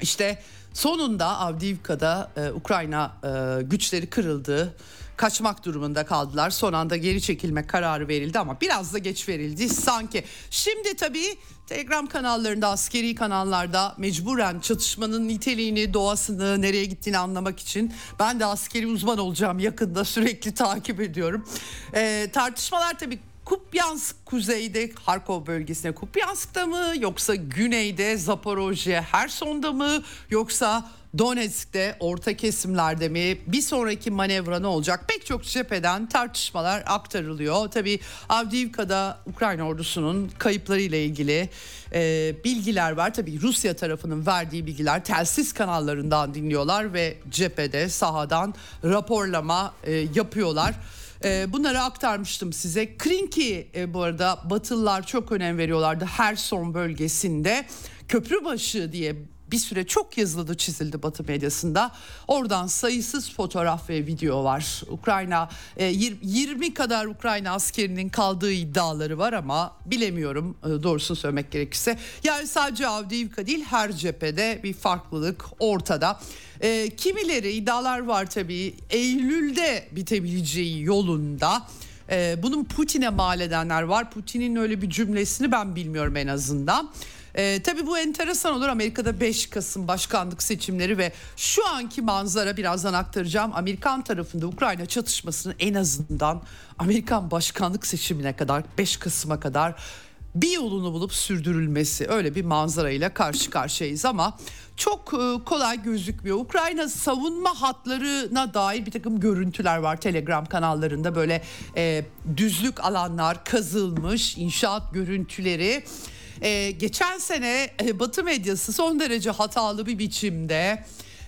İşte sonunda Avdiivka'da e, Ukrayna e, güçleri kırıldı. Kaçmak durumunda kaldılar. Son anda geri çekilme kararı verildi ama biraz da geç verildi sanki. Şimdi tabii Telegram kanallarında, askeri kanallarda mecburen çatışmanın niteliğini, doğasını, nereye gittiğini anlamak için ben de askeri uzman olacağım yakında sürekli takip ediyorum. Ee, tartışmalar tabii Kupyansk kuzeyde Harkov bölgesine Kupyansk'ta mı yoksa güneyde Zaporojye Herson'da mı yoksa Donetsk'te orta kesimlerde mi bir sonraki manevra ne olacak pek çok cepheden tartışmalar aktarılıyor. Tabi Avdiivka'da Ukrayna ordusunun kayıpları ile ilgili e, bilgiler var. Tabi Rusya tarafının verdiği bilgiler telsiz kanallarından dinliyorlar ve cephede sahadan raporlama e, yapıyorlar. E, bunları aktarmıştım size. Krinki e, bu arada Batılılar çok önem veriyorlardı Herson bölgesinde. Köprübaşı diye bir süre çok yazıldı çizildi Batı medyasında. Oradan sayısız fotoğraf ve video var. Ukrayna 20 e, kadar Ukrayna askerinin kaldığı iddiaları var ama bilemiyorum e, doğrusunu söylemek gerekirse. Yani sadece Avdiivka değil her cephede bir farklılık ortada. E, kimileri iddialar var tabii Eylül'de bitebileceği yolunda. Bunun Putin'e mal edenler var. Putin'in öyle bir cümlesini ben bilmiyorum en azından. Ee, tabii bu enteresan olur. Amerika'da 5 Kasım başkanlık seçimleri ve şu anki manzara birazdan aktaracağım. Amerikan tarafında Ukrayna çatışmasının en azından Amerikan başkanlık seçimine kadar 5 Kasım'a kadar bir yolunu bulup sürdürülmesi öyle bir manzarayla karşı karşıyayız ama çok e, kolay gözükmüyor. Ukrayna savunma hatlarına dair bir takım görüntüler var Telegram kanallarında böyle e, düzlük alanlar kazılmış inşaat görüntüleri. E, geçen sene e, Batı medyası son derece hatalı bir biçimde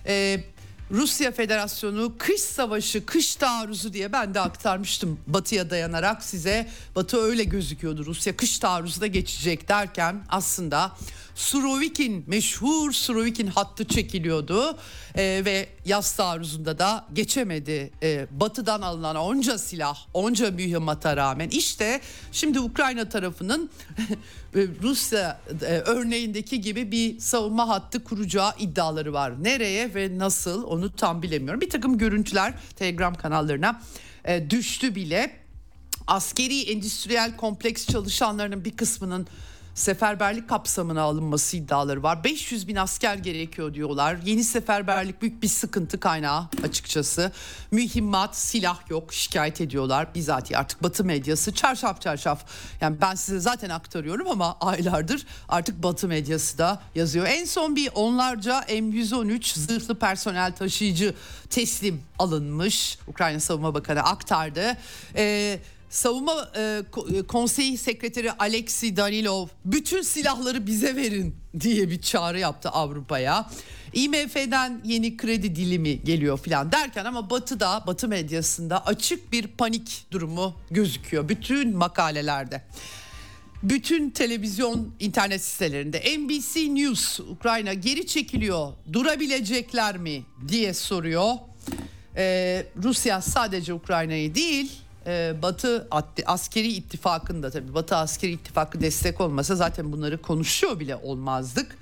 e, Rusya Federasyonu kış savaşı, kış taarruzu diye ben de aktarmıştım batıya dayanarak size. Batı öyle gözüküyordu Rusya kış taarruzu da geçecek derken aslında Surovikin meşhur Surovikin hattı çekiliyordu ee, ve yaz taarruzunda da geçemedi. Ee, batıdan alınan onca silah, onca mühimmata rağmen işte şimdi Ukrayna tarafının Rusya e, örneğindeki gibi bir savunma hattı kuracağı iddiaları var. Nereye ve nasıl onu tam bilemiyorum. Bir takım görüntüler Telegram kanallarına e, düştü bile. Askeri endüstriyel kompleks çalışanlarının bir kısmının seferberlik kapsamına alınması iddiaları var. 500 bin asker gerekiyor diyorlar. Yeni seferberlik büyük bir sıkıntı kaynağı açıkçası. Mühimmat, silah yok şikayet ediyorlar. Bizatihi artık Batı medyası çarşaf çarşaf. Yani ben size zaten aktarıyorum ama aylardır artık Batı medyası da yazıyor. En son bir onlarca M113 zırhlı personel taşıyıcı teslim alınmış. Ukrayna Savunma Bakanı aktardı. Eee Savunma e, e, Konseyi Sekreteri Alexei Danilov bütün silahları bize verin diye bir çağrı yaptı Avrupa'ya. IMF'den yeni kredi dilimi geliyor filan derken ama Batı'da, Batı medyasında açık bir panik durumu gözüküyor bütün makalelerde. Bütün televizyon internet sitelerinde NBC News Ukrayna geri çekiliyor durabilecekler mi diye soruyor. Ee, Rusya sadece Ukrayna'yı değil e, Batı askeri ittifakında tabii Batı askeri ittifakı destek olmasa zaten bunları konuşuyor bile olmazdık.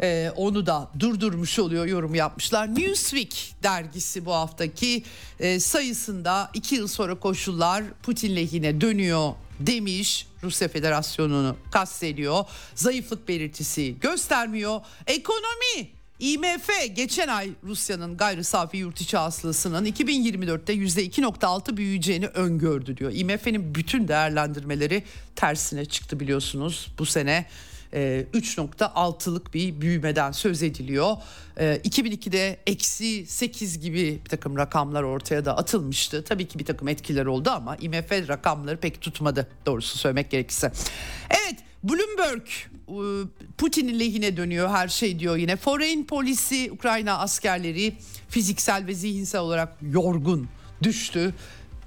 Ee, onu da durdurmuş oluyor yorum yapmışlar. Newsweek dergisi bu haftaki e, sayısında iki yıl sonra koşullar Putin lehine dönüyor demiş. Rusya Federasyonu'nu kastediyor. Zayıflık belirtisi göstermiyor. Ekonomi IMF geçen ay Rusya'nın gayri safi yurt içi hasılasının 2024'te %2.6 büyüyeceğini öngördü diyor. IMF'nin bütün değerlendirmeleri tersine çıktı biliyorsunuz bu sene. 3.6'lık e, bir büyümeden söz ediliyor. 2002'de e, eksi 8 gibi bir takım rakamlar ortaya da atılmıştı. Tabii ki bir takım etkiler oldu ama IMF rakamları pek tutmadı doğrusu söylemek gerekirse. Evet Bloomberg e, Putin'in lehine dönüyor her şey diyor yine. Foreign polisi Ukrayna askerleri fiziksel ve zihinsel olarak yorgun düştü.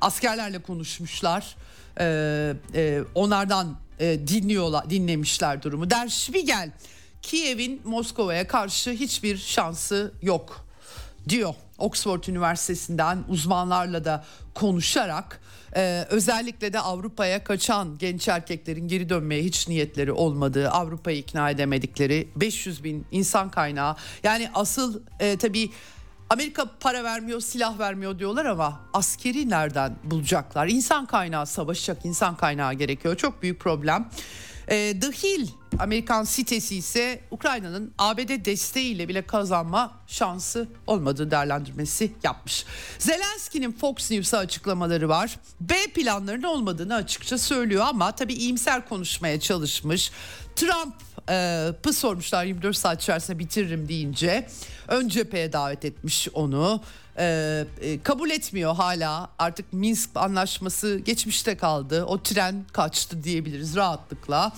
Askerlerle konuşmuşlar. Ee, e, onlardan e, dinliyorlar, dinlemişler durumu. Der Spiegel, Kiev'in Moskova'ya karşı hiçbir şansı yok diyor. Oxford Üniversitesi'nden uzmanlarla da konuşarak ee, özellikle de Avrupa'ya kaçan genç erkeklerin geri dönmeye hiç niyetleri olmadığı, Avrupa'yı ikna edemedikleri 500 bin insan kaynağı. Yani asıl e, tabii Amerika para vermiyor, silah vermiyor diyorlar ama askeri nereden bulacaklar? İnsan kaynağı savaşacak insan kaynağı gerekiyor. Çok büyük problem. E, Hill Amerikan sitesi ise Ukrayna'nın ABD desteğiyle bile kazanma şansı olmadığı değerlendirmesi yapmış. Zelenski'nin Fox News'a açıklamaları var. B planlarının olmadığını açıkça söylüyor ama tabii iyimser konuşmaya çalışmış. Trump'ı sormuşlar 24 saat içerisinde bitiririm deyince ön cepheye davet etmiş onu. Ee, e, kabul etmiyor hala artık Minsk anlaşması geçmişte kaldı o tren kaçtı diyebiliriz rahatlıkla.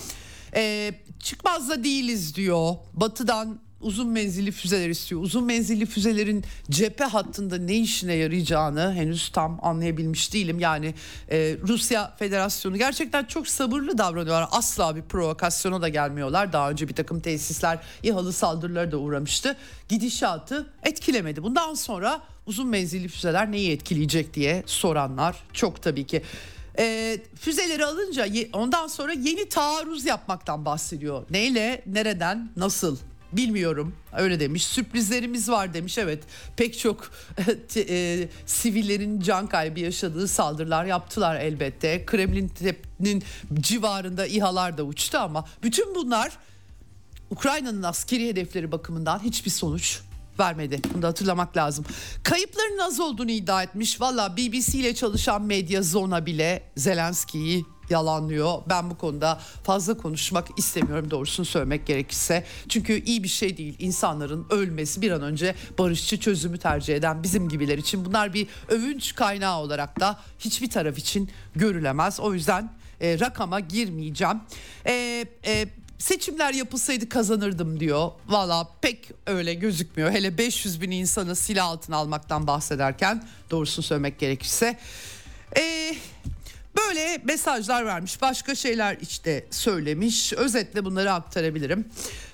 Ee, çıkmaz da değiliz diyor. Batıdan uzun menzilli füzeler istiyor. Uzun menzilli füzelerin cephe hattında ne işine yarayacağını henüz tam anlayabilmiş değilim. Yani e, Rusya Federasyonu gerçekten çok sabırlı davranıyorlar. Asla bir provokasyona da gelmiyorlar. Daha önce bir takım tesisler İHA'lı saldırılara da uğramıştı. Gidişatı etkilemedi. Bundan sonra uzun menzilli füzeler neyi etkileyecek diye soranlar çok tabii ki e, füzeleri alınca ondan sonra yeni taarruz yapmaktan bahsediyor. Neyle, nereden, nasıl? Bilmiyorum. Öyle demiş. Sürprizlerimiz var demiş. Evet. Pek çok e, sivillerin can kaybı yaşadığı saldırılar yaptılar elbette. Kremlin'in civarında İHA'lar da uçtu ama bütün bunlar Ukrayna'nın askeri hedefleri bakımından hiçbir sonuç vermedi. Bunu da hatırlamak lazım. Kayıpların az olduğunu iddia etmiş. Valla BBC ile çalışan medya Zona bile Zelenski'yi yalanlıyor. Ben bu konuda fazla konuşmak istemiyorum doğrusunu söylemek gerekirse. Çünkü iyi bir şey değil insanların ölmesi bir an önce barışçı çözümü tercih eden bizim gibiler için. Bunlar bir övünç kaynağı olarak da hiçbir taraf için görülemez. O yüzden e, rakama girmeyeceğim. E, e, seçimler yapılsaydı kazanırdım diyor. Valla pek öyle gözükmüyor. Hele 500 bin insanı silah altına almaktan bahsederken doğrusunu söylemek gerekirse. Eee Böyle mesajlar vermiş. Başka şeyler işte söylemiş. Özetle bunları aktarabilirim.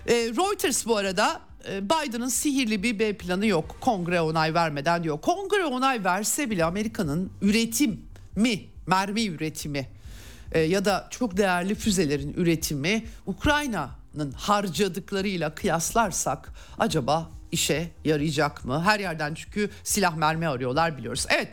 E, Reuters bu arada e, Biden'ın sihirli bir B planı yok. Kongre onay vermeden diyor. Kongre onay verse bile Amerika'nın üretim mi, mermi üretimi e, ya da çok değerli füzelerin üretimi Ukrayna'nın harcadıklarıyla kıyaslarsak acaba işe yarayacak mı? Her yerden çünkü silah mermi arıyorlar biliyoruz. Evet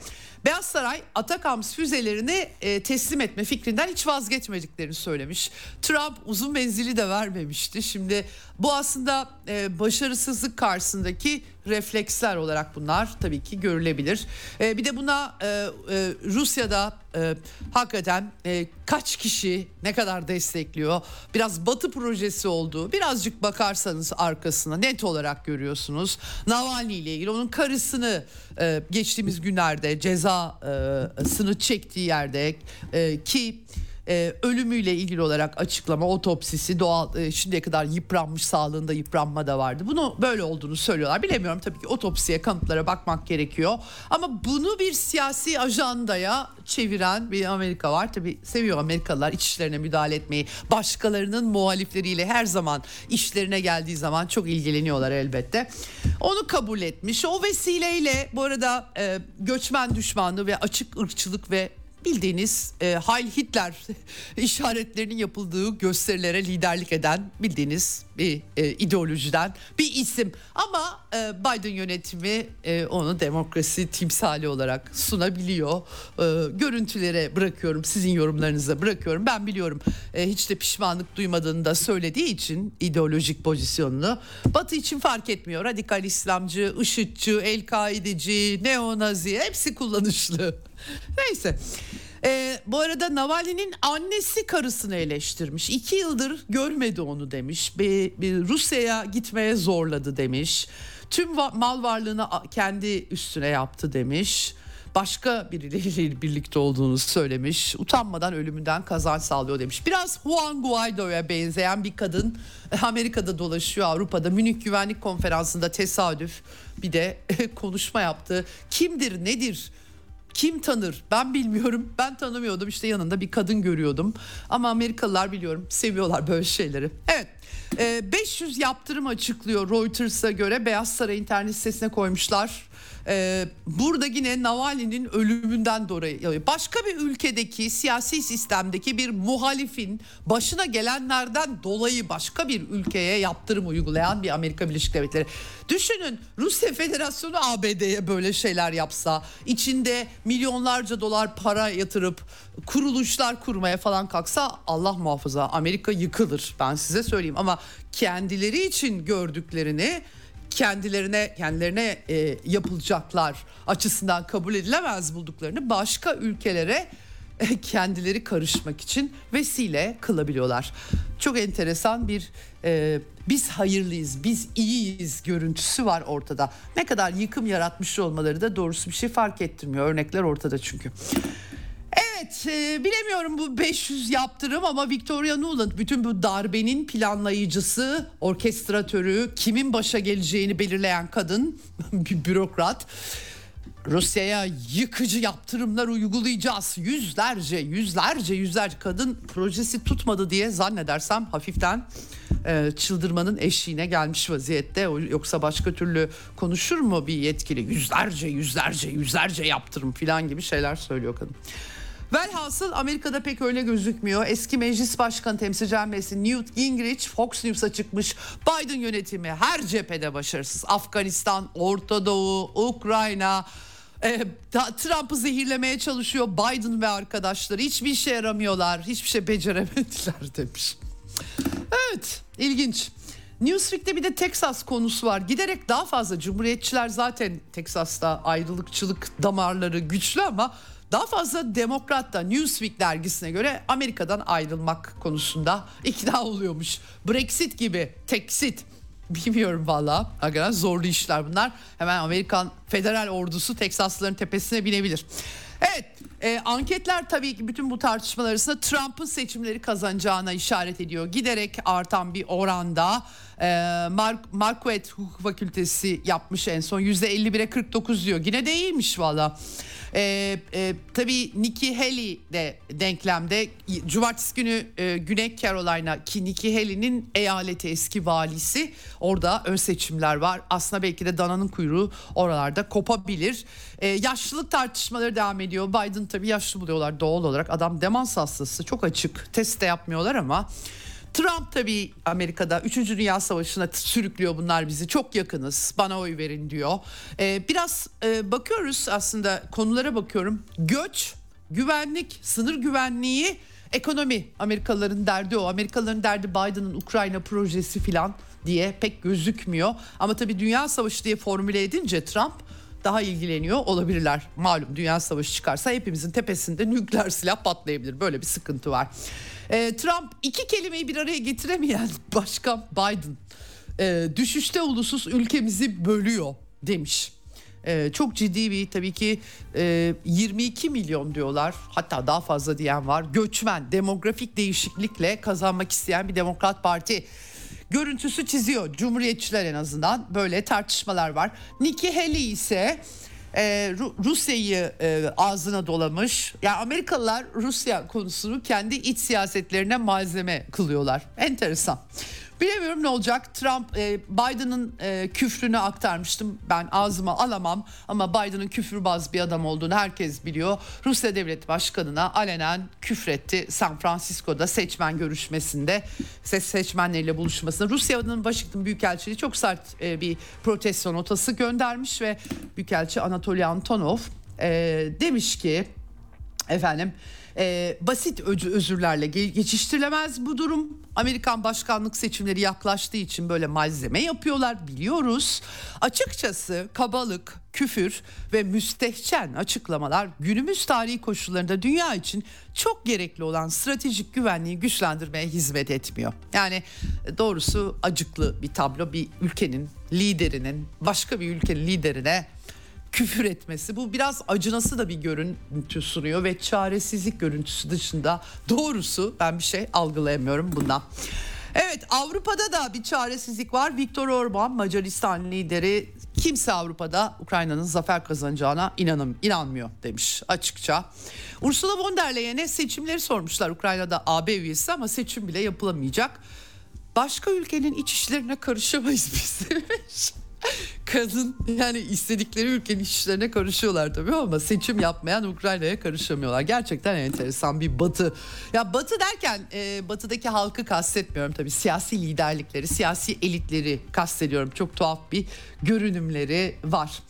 Beyaz Saray Atakams füzelerini e, teslim etme fikrinden hiç vazgeçmediklerini söylemiş. Trump uzun menzili de vermemişti. Şimdi bu aslında e, başarısızlık karşısındaki refleksler olarak bunlar tabii ki görülebilir. E, bir de buna e, e, Rusya'da e, hakikaten e, kaç kişi ne kadar destekliyor? Biraz Batı projesi olduğu birazcık bakarsanız arkasına net olarak görüyorsunuz. Navalny ile ilgili onun karısını e, geçtiğimiz günlerde cezasını çektiği yerde e, ki e, ölümüyle ilgili olarak açıklama otopsisi doğal e, şimdiye kadar yıpranmış sağlığında yıpranma da vardı. Bunu böyle olduğunu söylüyorlar. Bilemiyorum tabii ki otopsiye kanıtlara bakmak gerekiyor. Ama bunu bir siyasi ajandaya çeviren bir Amerika var. Tabii seviyor Amerikalılar iç işlerine müdahale etmeyi. Başkalarının muhalifleriyle her zaman işlerine geldiği zaman çok ilgileniyorlar elbette. Onu kabul etmiş. O vesileyle bu arada e, göçmen düşmanlığı ve açık ırkçılık ve bildiğiniz e, Heil Hitler işaretlerinin yapıldığı gösterilere liderlik eden bildiğiniz bir e, ideolojiden bir isim. Ama e, Biden yönetimi e, onu demokrasi timsali olarak sunabiliyor. E, görüntülere bırakıyorum, sizin yorumlarınıza bırakıyorum. Ben biliyorum e, hiç de pişmanlık duymadığını da söylediği için ideolojik pozisyonunu. Batı için fark etmiyor. Radikal İslamcı, IŞİD'ci, El-Kaideci, neonazi hepsi kullanışlı. Neyse. Ee, bu arada Navalny'nin annesi karısını eleştirmiş. İki yıldır görmedi onu demiş. Bir, bir Rusya'ya gitmeye zorladı demiş. Tüm va- mal varlığını kendi üstüne yaptı demiş. Başka biriyle birlikte olduğunu söylemiş. Utanmadan ölümünden kazanç sağlıyor demiş. Biraz Juan Guaido'ya benzeyen bir kadın Amerika'da dolaşıyor Avrupa'da. Münih Güvenlik Konferansı'nda tesadüf bir de konuşma yaptı. Kimdir nedir kim tanır? Ben bilmiyorum. Ben tanımıyordum. İşte yanında bir kadın görüyordum. Ama Amerikalılar biliyorum seviyorlar böyle şeyleri. Evet. 500 e, yaptırım açıklıyor Reuters'a göre Beyaz Saray internet sitesine koymuşlar. Ee, burada yine Navalny'nin ölümünden dolayı başka bir ülkedeki siyasi sistemdeki bir muhalifin başına gelenlerden dolayı başka bir ülkeye yaptırım uygulayan bir Amerika Birleşik Devletleri. Düşünün Rusya Federasyonu ABD'ye böyle şeyler yapsa içinde milyonlarca dolar para yatırıp kuruluşlar kurmaya falan kalksa Allah muhafaza Amerika yıkılır ben size söyleyeyim ama kendileri için gördüklerini kendilerine kendilerine e, yapılacaklar açısından kabul edilemez bulduklarını başka ülkelere e, kendileri karışmak için vesile kılabiliyorlar. Çok enteresan bir e, biz hayırlıyız, biz iyiyiz görüntüsü var ortada. Ne kadar yıkım yaratmış olmaları da doğrusu bir şey fark ettirmiyor. Örnekler ortada çünkü. Evet e, bilemiyorum bu 500 yaptırım ama Victoria Nuland bütün bu darbenin planlayıcısı, orkestratörü, kimin başa geleceğini belirleyen kadın, bir bürokrat. Rusya'ya yıkıcı yaptırımlar uygulayacağız. Yüzlerce, yüzlerce, yüzlerce kadın projesi tutmadı diye zannedersem hafiften e, çıldırmanın eşiğine gelmiş vaziyette. Yoksa başka türlü konuşur mu bir yetkili? Yüzlerce, yüzlerce, yüzlerce yaptırım falan gibi şeyler söylüyor kadın. Velhasıl Amerika'da pek öyle gözükmüyor. Eski meclis başkanı temsilciler Newt Gingrich Fox News'a çıkmış. Biden yönetimi her cephede başarısız. Afganistan, Orta Doğu, Ukrayna, e, Trump'ı zehirlemeye çalışıyor Biden ve arkadaşları. Hiçbir işe yaramıyorlar. Hiçbir şey beceremediler demiş. Evet ilginç. Newsweek'te bir de Texas konusu var. Giderek daha fazla Cumhuriyetçiler zaten Texas'ta ayrılıkçılık damarları güçlü ama daha fazla Demokrat da Newsweek dergisine göre Amerika'dan ayrılmak konusunda ikna oluyormuş. Brexit gibi, Texit bilmiyorum valla. Hakikaten zorlu işler bunlar. Hemen Amerikan federal ordusu Teksaslıların tepesine binebilir. Evet e, anketler tabii ki bütün bu tartışmalar arasında Trump'ın seçimleri kazanacağına işaret ediyor. Giderek artan bir oranda e, Mark, Marquette Hukuk Fakültesi yapmış en son %51'e 49 diyor. Yine de iyiymiş valla. E, e, tabii Nikki Haley de denklemde cumartesi günü e, Güney Carolina ki Nikki Haley'nin eyaleti eski valisi orada ön seçimler var. Aslında belki de dananın kuyruğu oralarda kopabilir. E, yaşlılık tartışmaları devam ediyor. Biden tabii yaşlı buluyorlar doğal olarak. Adam demans hastası çok açık test de yapmıyorlar ama... Trump tabii Amerika'da 3. Dünya Savaşı'na sürüklüyor bunlar bizi. Çok yakınız bana oy verin diyor. Ee, biraz e, bakıyoruz aslında konulara bakıyorum. Göç, güvenlik, sınır güvenliği, ekonomi. Amerikalıların derdi o. Amerikalıların derdi Biden'ın Ukrayna projesi falan diye pek gözükmüyor. Ama tabii Dünya Savaşı diye formüle edince Trump daha ilgileniyor olabilirler. Malum Dünya Savaşı çıkarsa hepimizin tepesinde nükleer silah patlayabilir. Böyle bir sıkıntı var. E, Trump iki kelimeyi bir araya getiremeyen başkan Biden e, düşüşte ulusuz ülkemizi bölüyor demiş. Ee, çok ciddi bir tabii ki e, 22 milyon diyorlar hatta daha fazla diyen var göçmen demografik değişiklikle kazanmak isteyen bir demokrat parti görüntüsü çiziyor cumhuriyetçiler en azından böyle tartışmalar var. Nikki Haley ise e, Rusya'yı e, ağzına dolamış. Yani Amerikalılar Rusya konusunu kendi iç siyasetlerine malzeme kılıyorlar. Enteresan. Bilemiyorum ne olacak. Trump e, Biden'ın e, küfrünü aktarmıştım. Ben ağzıma alamam ama Biden'ın küfürbaz bir adam olduğunu herkes biliyor. Rusya Devlet Başkanı'na alenen küfretti San Francisco'da seçmen görüşmesinde. Ses seçmenleriyle buluşmasında. Rusya'nın Washington Büyükelçiliği çok sert e, bir protesto notası göndermiş ve Büyükelçi Anatoly Antonov e, demiş ki efendim e, basit özürlerle geçiştirilemez bu durum. Amerikan başkanlık seçimleri yaklaştığı için böyle malzeme yapıyorlar biliyoruz. Açıkçası kabalık, küfür ve müstehcen açıklamalar günümüz tarihi koşullarında dünya için çok gerekli olan stratejik güvenliği güçlendirmeye hizmet etmiyor. Yani doğrusu acıklı bir tablo bir ülkenin liderinin başka bir ülkenin liderine küfür etmesi bu biraz acınası da bir görüntü sunuyor ve çaresizlik görüntüsü dışında doğrusu ben bir şey algılayamıyorum bundan. Evet Avrupa'da da bir çaresizlik var. Viktor Orban Macaristan lideri kimse Avrupa'da Ukrayna'nın zafer kazanacağına inanım, inanmıyor demiş açıkça. Ursula von der Leyen'e seçimleri sormuşlar Ukrayna'da AB üyesi ama seçim bile yapılamayacak. Başka ülkenin iç işlerine karışamayız biz demiş. Kadın yani istedikleri ülkenin işlerine karışıyorlar tabii ama seçim yapmayan Ukrayna'ya karışamıyorlar. Gerçekten enteresan bir batı. Ya batı derken e, batıdaki halkı kastetmiyorum tabii. Siyasi liderlikleri, siyasi elitleri kastediyorum. Çok tuhaf bir görünümleri var.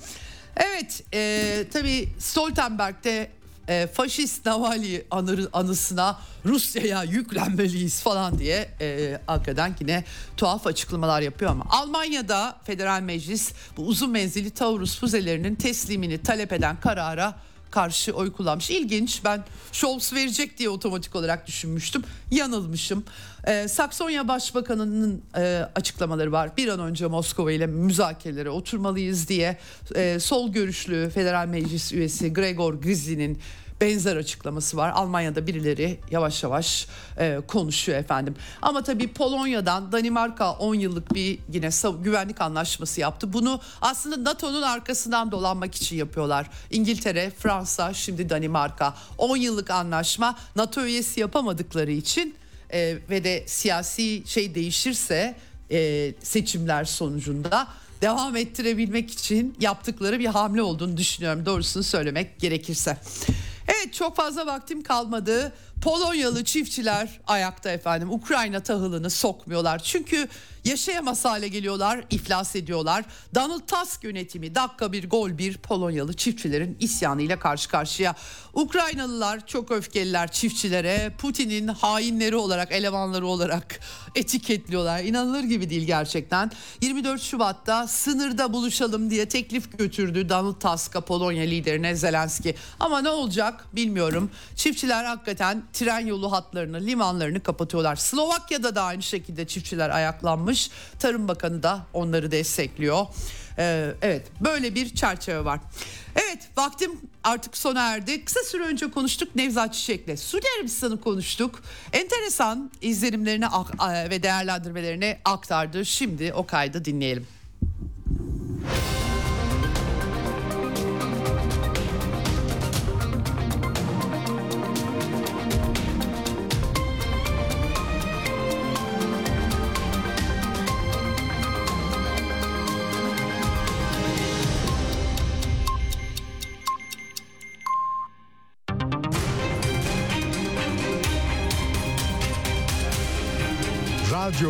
Evet e, tabii Stoltenberg'de e, faşist Navalny anı, anısına Rusya'ya yüklenmeliyiz falan diye e, hakikaten yine tuhaf açıklamalar yapıyor ama Almanya'da federal meclis bu uzun menzilli Taurus füzelerinin teslimini talep eden karara karşı oy kullanmış. İlginç ben Scholz verecek diye otomatik olarak düşünmüştüm. Yanılmışım. Ee, Saksonya Başbakanı'nın e, açıklamaları var. Bir an önce Moskova ile müzakerelere oturmalıyız diye e, sol görüşlü federal meclis üyesi Gregor Gysi'nin benzer açıklaması var. Almanya'da birileri yavaş yavaş e, konuşuyor efendim. Ama tabii Polonya'dan Danimarka 10 yıllık bir yine güvenlik anlaşması yaptı. Bunu aslında NATO'nun arkasından dolanmak için yapıyorlar. İngiltere, Fransa, şimdi Danimarka 10 yıllık anlaşma NATO üyesi yapamadıkları için e, ve de siyasi şey değişirse e, seçimler sonucunda devam ettirebilmek için yaptıkları bir hamle olduğunu düşünüyorum doğrusunu söylemek gerekirse. Evet çok fazla vaktim kalmadı. Polonyalı çiftçiler ayakta efendim. Ukrayna tahılını sokmuyorlar. Çünkü yaşayamaz hale geliyorlar, iflas ediyorlar. Donald Tusk yönetimi dakika bir gol bir Polonyalı çiftçilerin isyanıyla karşı karşıya. Ukraynalılar çok öfkeliler çiftçilere. Putin'in hainleri olarak, elemanları olarak etiketliyorlar. İnanılır gibi değil gerçekten. 24 Şubat'ta sınırda buluşalım diye teklif götürdü Donald Tusk'a Polonya liderine Zelenski. Ama ne olacak bilmiyorum. Çiftçiler hakikaten tren yolu hatlarını, limanlarını kapatıyorlar. Slovakya'da da aynı şekilde çiftçiler ayaklanmış. Tarım Bakanı da onları destekliyor. Ee, evet böyle bir çerçeve var. Evet vaktim artık sona erdi. Kısa süre önce konuştuk Nevzat Çiçek'le. Suudi Arabistan'ı konuştuk. Enteresan izlenimlerini ve değerlendirmelerini aktardı. Şimdi o kaydı dinleyelim.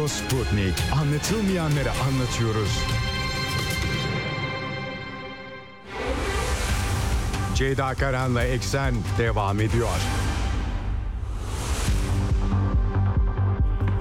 Radyo Sputnik. Anlatılmayanları anlatıyoruz. Ceyda Karan'la Eksen devam ediyor.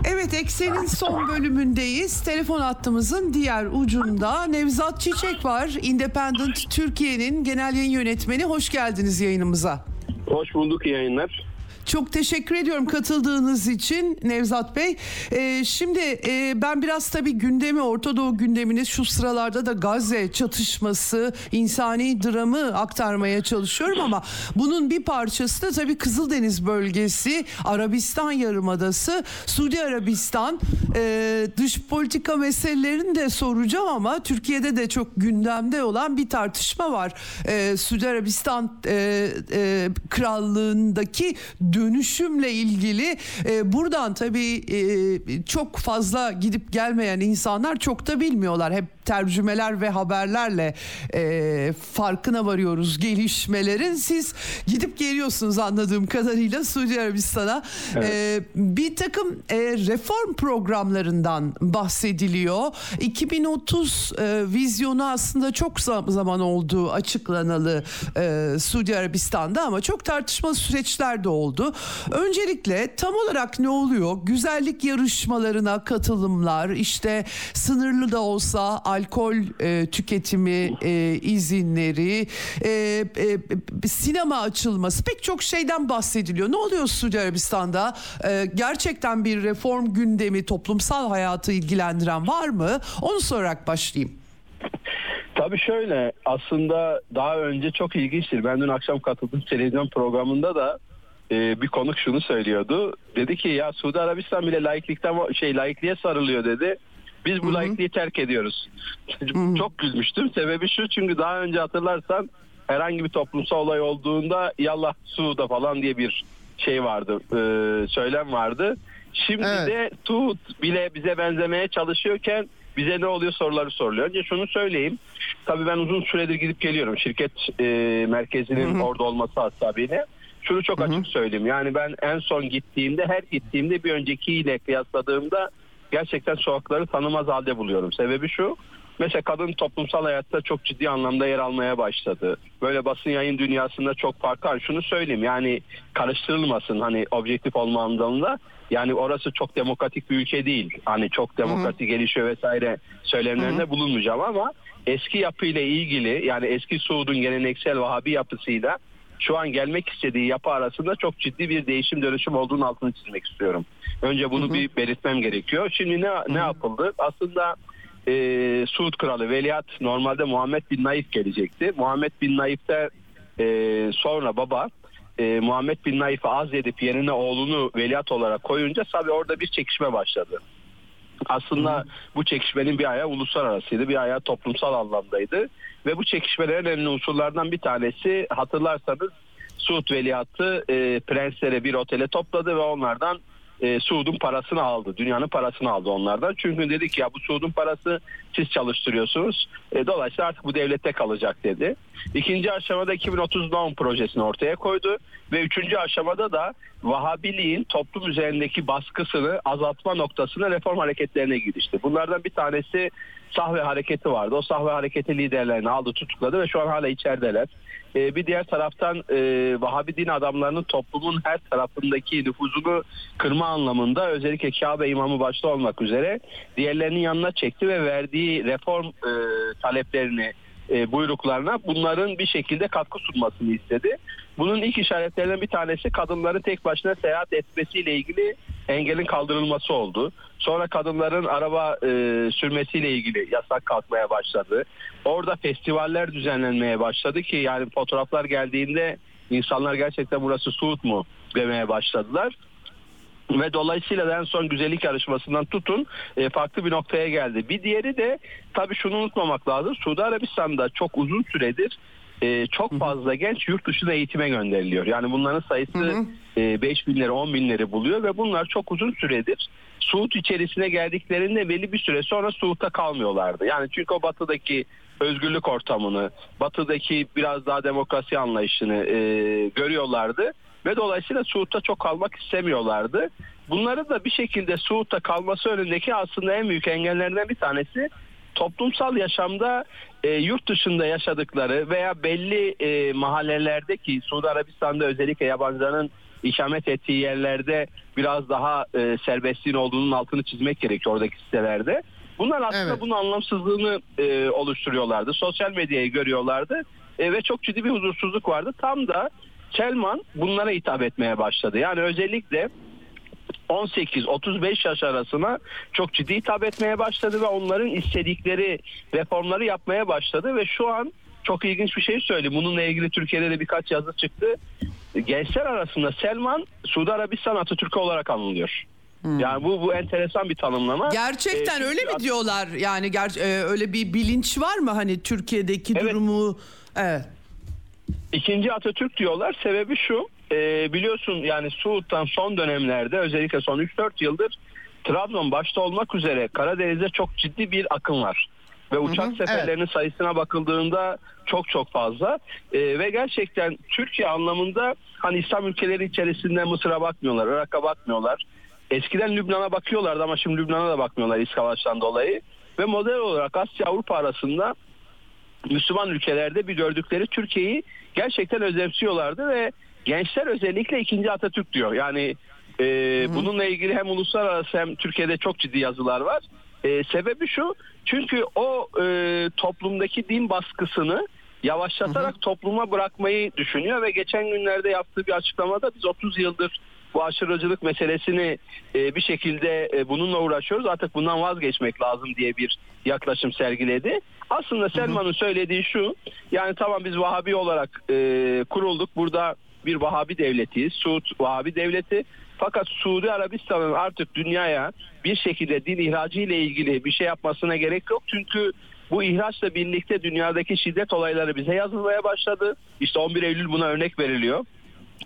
Evet Eksen'in son bölümündeyiz. Telefon hattımızın diğer ucunda Nevzat Çiçek var. Independent Türkiye'nin genel yayın yönetmeni. Hoş geldiniz yayınımıza. Hoş bulduk yayınlar. Çok teşekkür ediyorum katıldığınız için Nevzat Bey. Ee, şimdi e, ben biraz tabii gündemi Orta Doğu gündemini şu sıralarda da Gazze çatışması, insani dramı aktarmaya çalışıyorum ama bunun bir parçası da tabii Kızıldeniz bölgesi, Arabistan Yarımadası, Suudi Arabistan e, dış politika meselelerini de soracağım ama Türkiye'de de çok gündemde olan bir tartışma var. E, Suudi Arabistan e, e, krallığındaki dönüşümle ilgili e, buradan tabii e, çok fazla gidip gelmeyen insanlar çok da bilmiyorlar. Hep tercümeler ve haberlerle e, farkına varıyoruz gelişmelerin. Siz gidip geliyorsunuz anladığım kadarıyla Suudi Arabistan'a. Evet. E, bir takım e, reform programlarından bahsediliyor. 2030 e, vizyonu aslında çok zaman olduğu açıklanalı e, Suudi Arabistan'da ama çok tartışmalı süreçler de oldu. Öncelikle tam olarak ne oluyor? Güzellik yarışmalarına katılımlar, işte sınırlı da olsa alkol e, tüketimi e, izinleri, e, e, sinema açılması pek çok şeyden bahsediliyor. Ne oluyor Suudi Arabistan'da? E, gerçekten bir reform gündemi, toplumsal hayatı ilgilendiren var mı? Onu sorarak başlayayım. Tabii şöyle aslında daha önce çok ilginçtir. Ben dün akşam katıldığım televizyon programında da e, bir konuk şunu söylüyordu. Dedi ki ya Suudi Arabistan bile laiklikten şey laikliğe sarılıyor dedi. Biz bu Hı-hı. laikliği terk ediyoruz. Hı-hı. Çok gülmüştüm. Sebebi şu çünkü daha önce hatırlarsan herhangi bir toplumsal olay olduğunda yallah Suud'a falan diye bir şey vardı. E, söylem vardı. Şimdi evet. de Suud bile bize benzemeye çalışıyorken bize ne oluyor soruları soruluyor. Önce şunu söyleyeyim. Tabii ben uzun süredir gidip geliyorum. Şirket e, merkezinin Hı-hı. orada olması hasabiyle. Şunu çok açık söyleyeyim. Yani ben en son gittiğimde her gittiğimde bir öncekiyle kıyasladığımda gerçekten sokakları tanımaz halde buluyorum. Sebebi şu. Mesela kadın toplumsal hayatta çok ciddi anlamda yer almaya başladı. Böyle basın yayın dünyasında çok farklı. Hani şunu söyleyeyim yani karıştırılmasın hani objektif olma anlamında. Yani orası çok demokratik bir ülke değil. Hani çok demokratik Hı-hı. gelişiyor vesaire söylemlerinde Hı-hı. bulunmayacağım ama eski yapıyla ilgili yani eski Suud'un geleneksel Vahabi yapısıyla şu an gelmek istediği yapı arasında çok ciddi bir değişim dönüşüm olduğunu altını çizmek istiyorum. Önce bunu hı hı. bir belirtmem gerekiyor. Şimdi ne ne yapıldı? Aslında e, Suud Kralı Veliaht normalde Muhammed Bin Naif gelecekti. Muhammed Bin Naif'te e, sonra baba e, Muhammed Bin Naif'i azledip yerine oğlunu veliaht olarak koyunca tabii orada bir çekişme başladı. Aslında Hı. bu çekişmenin bir ayağı uluslararasıydı, bir ayağı toplumsal anlamdaydı. Ve bu çekişmelerin önemli unsurlardan bir tanesi hatırlarsanız Suud Veliahtı e, prensleri bir otele topladı ve onlardan e, Suud'un parasını aldı. Dünyanın parasını aldı onlardan. Çünkü dedik ya bu Suud'un parası siz çalıştırıyorsunuz. E, dolayısıyla artık bu devlette kalacak dedi. İkinci aşamada 2030 Dawn projesini ortaya koydu. Ve üçüncü aşamada da Vahabiliğin toplum üzerindeki baskısını azaltma noktasına reform hareketlerine girişti. Bunlardan bir tanesi sahve hareketi vardı. O sahve hareketi liderlerini aldı tutukladı ve şu an hala içerideler. Ee, bir diğer taraftan e, Vahabi din adamlarının toplumun her tarafındaki nüfuzunu kırma anlamında özellikle Kabe imamı başta olmak üzere diğerlerinin yanına çekti ve verdiği reform e, taleplerini e, buyruklarına bunların bir şekilde katkı sunmasını istedi. Bunun ilk işaretlerinden bir tanesi kadınların tek başına seyahat etmesiyle ilgili engelin kaldırılması oldu. Sonra kadınların araba e, sürmesiyle ilgili yasak kalkmaya başladı. Orada festivaller düzenlenmeye başladı ki yani fotoğraflar geldiğinde insanlar gerçekten burası Suud mu demeye başladılar ve dolayısıyla en son güzellik yarışmasından tutun e, farklı bir noktaya geldi. Bir diğeri de tabii şunu unutmamak lazım. Suudi Arabistan'da çok uzun süredir e, çok fazla genç yurt dışına eğitime gönderiliyor. Yani bunların sayısı hı hı. E, 5 binleri 10 binleri buluyor ve bunlar çok uzun süredir Suud içerisine geldiklerinde belli bir süre sonra Suud'da kalmıyorlardı. Yani çünkü o batıdaki özgürlük ortamını, batıdaki biraz daha demokrasi anlayışını e, görüyorlardı ve dolayısıyla Suud'da çok kalmak istemiyorlardı. Bunların da bir şekilde Suud'da kalması önündeki aslında en büyük engellerden bir tanesi toplumsal yaşamda e, yurt dışında yaşadıkları veya belli e, mahallelerdeki Suudi Arabistan'da özellikle yabancıların ikamet ettiği yerlerde biraz daha e, serbestliğin olduğunun altını çizmek gerekiyor oradaki sitelerde. Bunlar aslında evet. bunun anlamsızlığını e, oluşturuyorlardı. Sosyal medyayı görüyorlardı e, ve çok ciddi bir huzursuzluk vardı. Tam da Selman bunlara hitap etmeye başladı. Yani özellikle 18-35 yaş arasına çok ciddi hitap etmeye başladı ve onların istedikleri reformları yapmaya başladı ve şu an çok ilginç bir şey söyleyeyim. Bununla ilgili Türkiye'de de birkaç yazı çıktı. Gençler arasında Selman Suudi Arabistan Atatürk'ü olarak anılıyor. Hmm. Yani bu bu enteresan bir tanımlama. Gerçekten ee, öyle mi diyorlar? Yani ger- e, öyle bir bilinç var mı hani Türkiye'deki evet. durumu? Evet. İkinci Atatürk diyorlar. Sebebi şu. E, biliyorsun yani Suud'dan son dönemlerde özellikle son 3-4 yıldır Trabzon başta olmak üzere Karadeniz'de çok ciddi bir akım var. Ve uçak hı hı, seferlerinin evet. sayısına bakıldığında çok çok fazla. E, ve gerçekten Türkiye anlamında hani İslam ülkeleri içerisinde Mısır'a bakmıyorlar, Irak'a bakmıyorlar. Eskiden Lübnan'a bakıyorlardı ama şimdi Lübnan'a da bakmıyorlar İç Savaş'tan dolayı. Ve model olarak Asya Avrupa arasında Müslüman ülkelerde bir gördükleri Türkiye'yi gerçekten özlemsiyorlardı ve gençler özellikle ikinci Atatürk diyor. Yani e, bununla ilgili hem uluslararası hem Türkiye'de çok ciddi yazılar var. E, sebebi şu çünkü o e, toplumdaki din baskısını yavaşlatarak hı hı. topluma bırakmayı düşünüyor ve geçen günlerde yaptığı bir açıklamada biz 30 yıldır bu aşırıcılık meselesini e, bir şekilde e, bununla uğraşıyoruz. Artık bundan vazgeçmek lazım diye bir yaklaşım sergiledi. Aslında Selman'ın söylediği şu. Yani tamam biz Vahabi olarak e, kurulduk. Burada bir Vahabi devletiyiz. Suud Vahabi devleti. Fakat Suudi Arabistan'ın artık dünyaya bir şekilde din ihracı ile ilgili bir şey yapmasına gerek yok. Çünkü bu ihraçla birlikte dünyadaki şiddet olayları bize yazılmaya başladı. İşte 11 Eylül buna örnek veriliyor.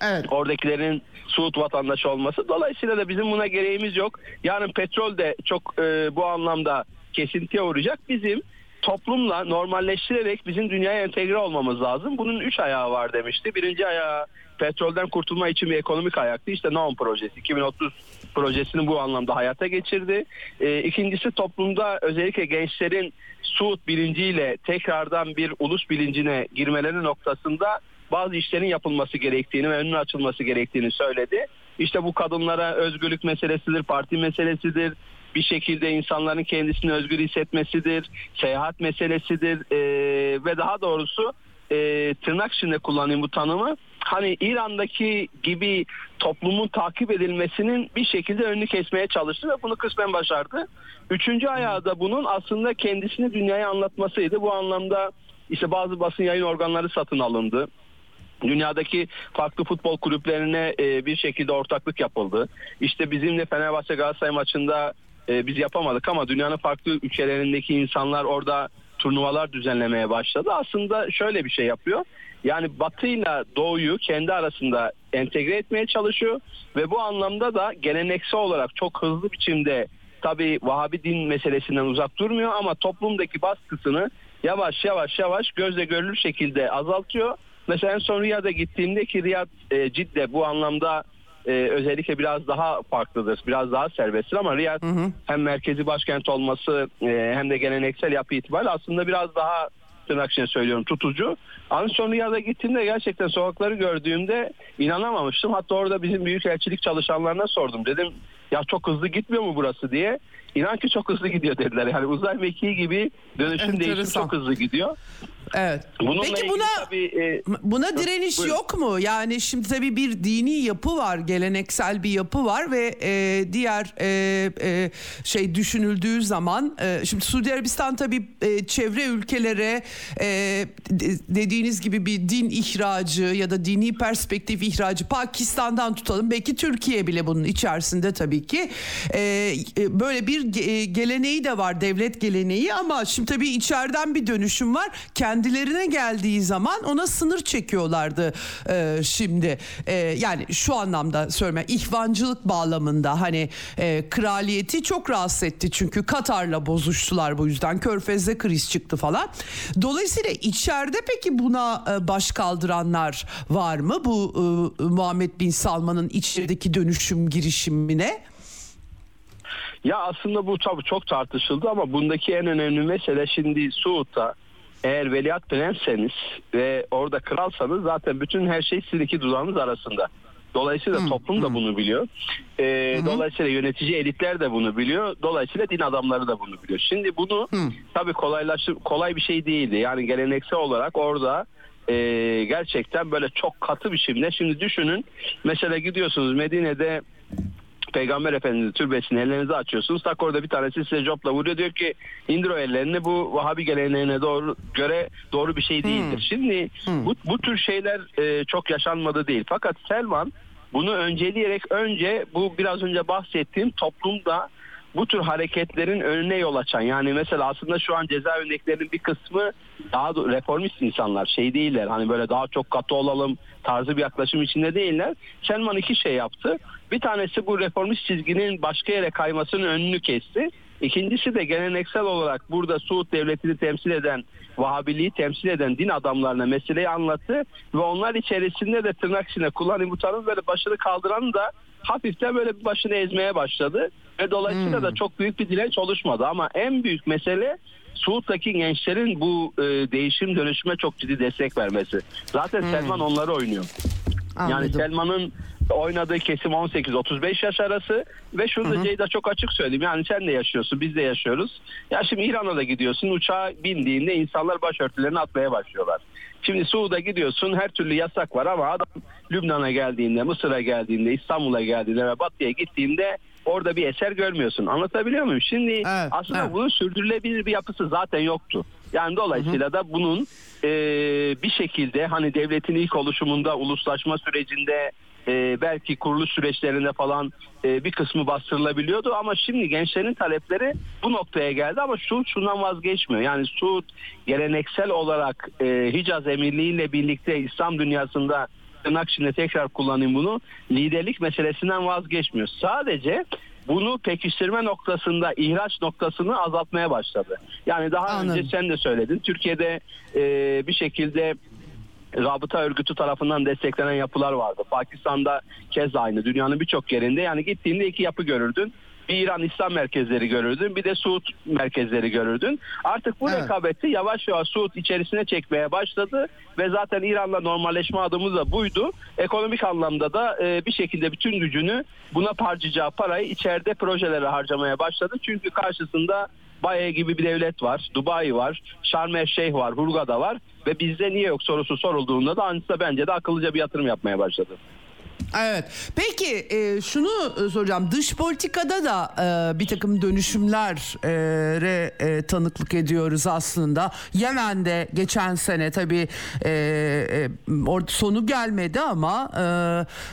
Evet. Oradakilerin Suud vatandaşı olması. Dolayısıyla da bizim buna gereğimiz yok. Yarın petrol de çok e, bu anlamda kesintiye uğrayacak. Bizim toplumla normalleştirerek bizim dünyaya entegre olmamız lazım. Bunun üç ayağı var demişti. Birinci ayağı petrolden kurtulma için bir ekonomik ayaktı. İşte NOM projesi 2030 projesini bu anlamda hayata geçirdi. E, ikincisi toplumda özellikle gençlerin Suud bilinciyle tekrardan bir ulus bilincine girmeleri noktasında bazı işlerin yapılması gerektiğini ve önünün açılması gerektiğini söyledi. İşte bu kadınlara özgürlük meselesidir, parti meselesidir, bir şekilde insanların kendisini özgür hissetmesidir, seyahat meselesidir ee, ve daha doğrusu e, tırnak içinde kullanayım bu tanımı. Hani İran'daki gibi toplumun takip edilmesinin bir şekilde önünü kesmeye çalıştı ve bunu kısmen başardı. Üçüncü ayağı da bunun aslında kendisini dünyaya anlatmasıydı. Bu anlamda işte bazı basın yayın organları satın alındı. Dünyadaki farklı futbol kulüplerine e, bir şekilde ortaklık yapıldı. İşte bizimle Fenerbahçe Galatasaray maçında e, biz yapamadık ama dünyanın farklı ülkelerindeki insanlar orada turnuvalar düzenlemeye başladı. Aslında şöyle bir şey yapıyor. Yani batıyla doğuyu kendi arasında entegre etmeye çalışıyor ve bu anlamda da geleneksel olarak çok hızlı biçimde tabi Vahabi din meselesinden uzak durmuyor ama toplumdaki baskısını yavaş yavaş yavaş gözle görülür şekilde azaltıyor. Mesela en son Riyad'a gittiğimde ki Riyad e, Cidde bu anlamda e, özellikle biraz daha farklıdır. Biraz daha serbesttir ama Riyad hı hı. hem merkezi başkent olması e, hem de geleneksel yapı itibariyle aslında biraz daha tırnak içine söylüyorum tutucu. An son Riyad'a gittiğimde gerçekten sokakları gördüğümde inanamamıştım. Hatta orada bizim büyükelçilik çalışanlarına sordum. Dedim ya çok hızlı gitmiyor mu burası diye. İnan ki çok hızlı gidiyor dediler. Yani uzay mekiği gibi dönüşüm değişim çok hızlı gidiyor. Evet. Bununla Peki buna tabii, e, buna direniş buyurun. yok mu? Yani şimdi tabii bir dini yapı var, geleneksel bir yapı var ve e, diğer e, e, şey düşünüldüğü zaman e, şimdi Suudi Arabistan tabii e, çevre ülkelere e, dediğiniz gibi bir din ihracı ya da dini perspektif ihracı Pakistan'dan tutalım belki Türkiye bile bunun içerisinde tabii ki e, e böyle bir geleneği de var devlet geleneği ama şimdi tabii içeriden bir dönüşüm var. Kendi kendilerine geldiği zaman ona sınır çekiyorlardı e, şimdi. E, yani şu anlamda söyleme ihvancılık bağlamında hani e, kraliyeti çok rahatsız etti çünkü Katar'la bozuştular bu yüzden. Körfez'de kriz çıktı falan. Dolayısıyla içeride peki buna e, baş kaldıranlar var mı bu e, Muhammed Bin Salman'ın içerideki dönüşüm girişimine? Ya aslında bu tabii çok tartışıldı ama bundaki en önemli mesele şimdi Suud'da eğer veliaht prensseniz ve orada kralsanız zaten bütün her şey sizin iki dudağınız arasında. Dolayısıyla hmm. toplum da bunu biliyor. Ee, hmm. Dolayısıyla yönetici elitler de bunu biliyor. Dolayısıyla din adamları da bunu biliyor. Şimdi bunu hmm. tabii kolaylaştır kolay bir şey değildi. Yani geleneksel olarak orada e, gerçekten böyle çok katı bir biçimde. Şimdi düşünün mesela gidiyorsunuz Medine'de Peygamber Efendimiz türbesini ellerinizi açıyorsunuz. Tak orada bir tanesi size copla vuruyor. Diyor ki indir o ellerini bu Vahabi geleneğine doğru göre doğru bir şey değildir. Hmm. Şimdi hmm. Bu, bu tür şeyler e, çok yaşanmadı değil. Fakat Selman bunu önceleyerek önce bu biraz önce bahsettiğim toplumda bu tür hareketlerin önüne yol açan yani mesela aslında şu an ceza örneklerinin bir kısmı daha reformist insanlar şey değiller hani böyle daha çok katı olalım tarzı bir yaklaşım içinde değiller. Selman iki şey yaptı. Bir tanesi bu reformist çizginin başka yere kaymasının önünü kesti. İkincisi de geleneksel olarak burada Suud devletini temsil eden, Vahabiliği temsil eden din adamlarına meseleyi anlattı ve onlar içerisinde de tırnak içinde kullanayım bu tanım böyle başını kaldıran da hafiften böyle bir başını ezmeye başladı ve dolayısıyla hmm. da çok büyük bir direnç oluşmadı ama en büyük mesele Suud'daki gençlerin bu e, değişim dönüşüme çok ciddi destek vermesi. Zaten hmm. Selman onları oynuyor. Anladım. Yani Selman'ın oynadığı kesim 18-35 yaş arası ve şurada Ceyda çok açık söyleyeyim yani sen de yaşıyorsun biz de yaşıyoruz. Ya şimdi İran'a da gidiyorsun uçağa bindiğinde insanlar başörtülerini atmaya başlıyorlar. Şimdi Suud'a gidiyorsun her türlü yasak var ama adam Lübnan'a geldiğinde, Mısır'a geldiğinde, İstanbul'a geldiğinde ve Batı'ya gittiğinde orada bir eser görmüyorsun. Anlatabiliyor muyum? Şimdi evet, aslında evet. bunun sürdürülebilir bir yapısı zaten yoktu. Yani dolayısıyla hı hı. da bunun e, bir şekilde hani devletin ilk oluşumunda uluslaşma sürecinde e, belki kuruluş süreçlerinde falan e, bir kısmı bastırılabiliyordu ama şimdi gençlerin talepleri bu noktaya geldi ama Suud şundan vazgeçmiyor. Yani Suud geleneksel olarak e, Hicaz Emirliği ile birlikte İslam dünyasında tırnak içinde tekrar kullanayım bunu liderlik meselesinden vazgeçmiyor. Sadece bunu pekiştirme noktasında ihraç noktasını azaltmaya başladı. Yani daha Anladım. önce sen de söyledin. Türkiye'de e, bir şekilde rabıta örgütü tarafından desteklenen yapılar vardı. Pakistan'da kez aynı. Dünyanın birçok yerinde yani gittiğinde iki yapı görürdün. Bir İran İslam merkezleri görürdün bir de Suud merkezleri görürdün. Artık bu evet. rekabeti yavaş yavaş Suud içerisine çekmeye başladı ve zaten İran'la normalleşme adımı da buydu. Ekonomik anlamda da e, bir şekilde bütün gücünü buna harcayacağı parayı içeride projelere harcamaya başladı. Çünkü karşısında Baye gibi bir devlet var, Dubai var, Şarm El Şeyh var, Hurgada var ve bizde niye yok sorusu sorulduğunda da ancak bence de akıllıca bir yatırım yapmaya başladı. Evet. Peki e, şunu e, soracağım. Dış politikada da e, bir takım dönüşümlere e, tanıklık ediyoruz aslında. Yemen'de geçen sene tabii e, e, sonu gelmedi ama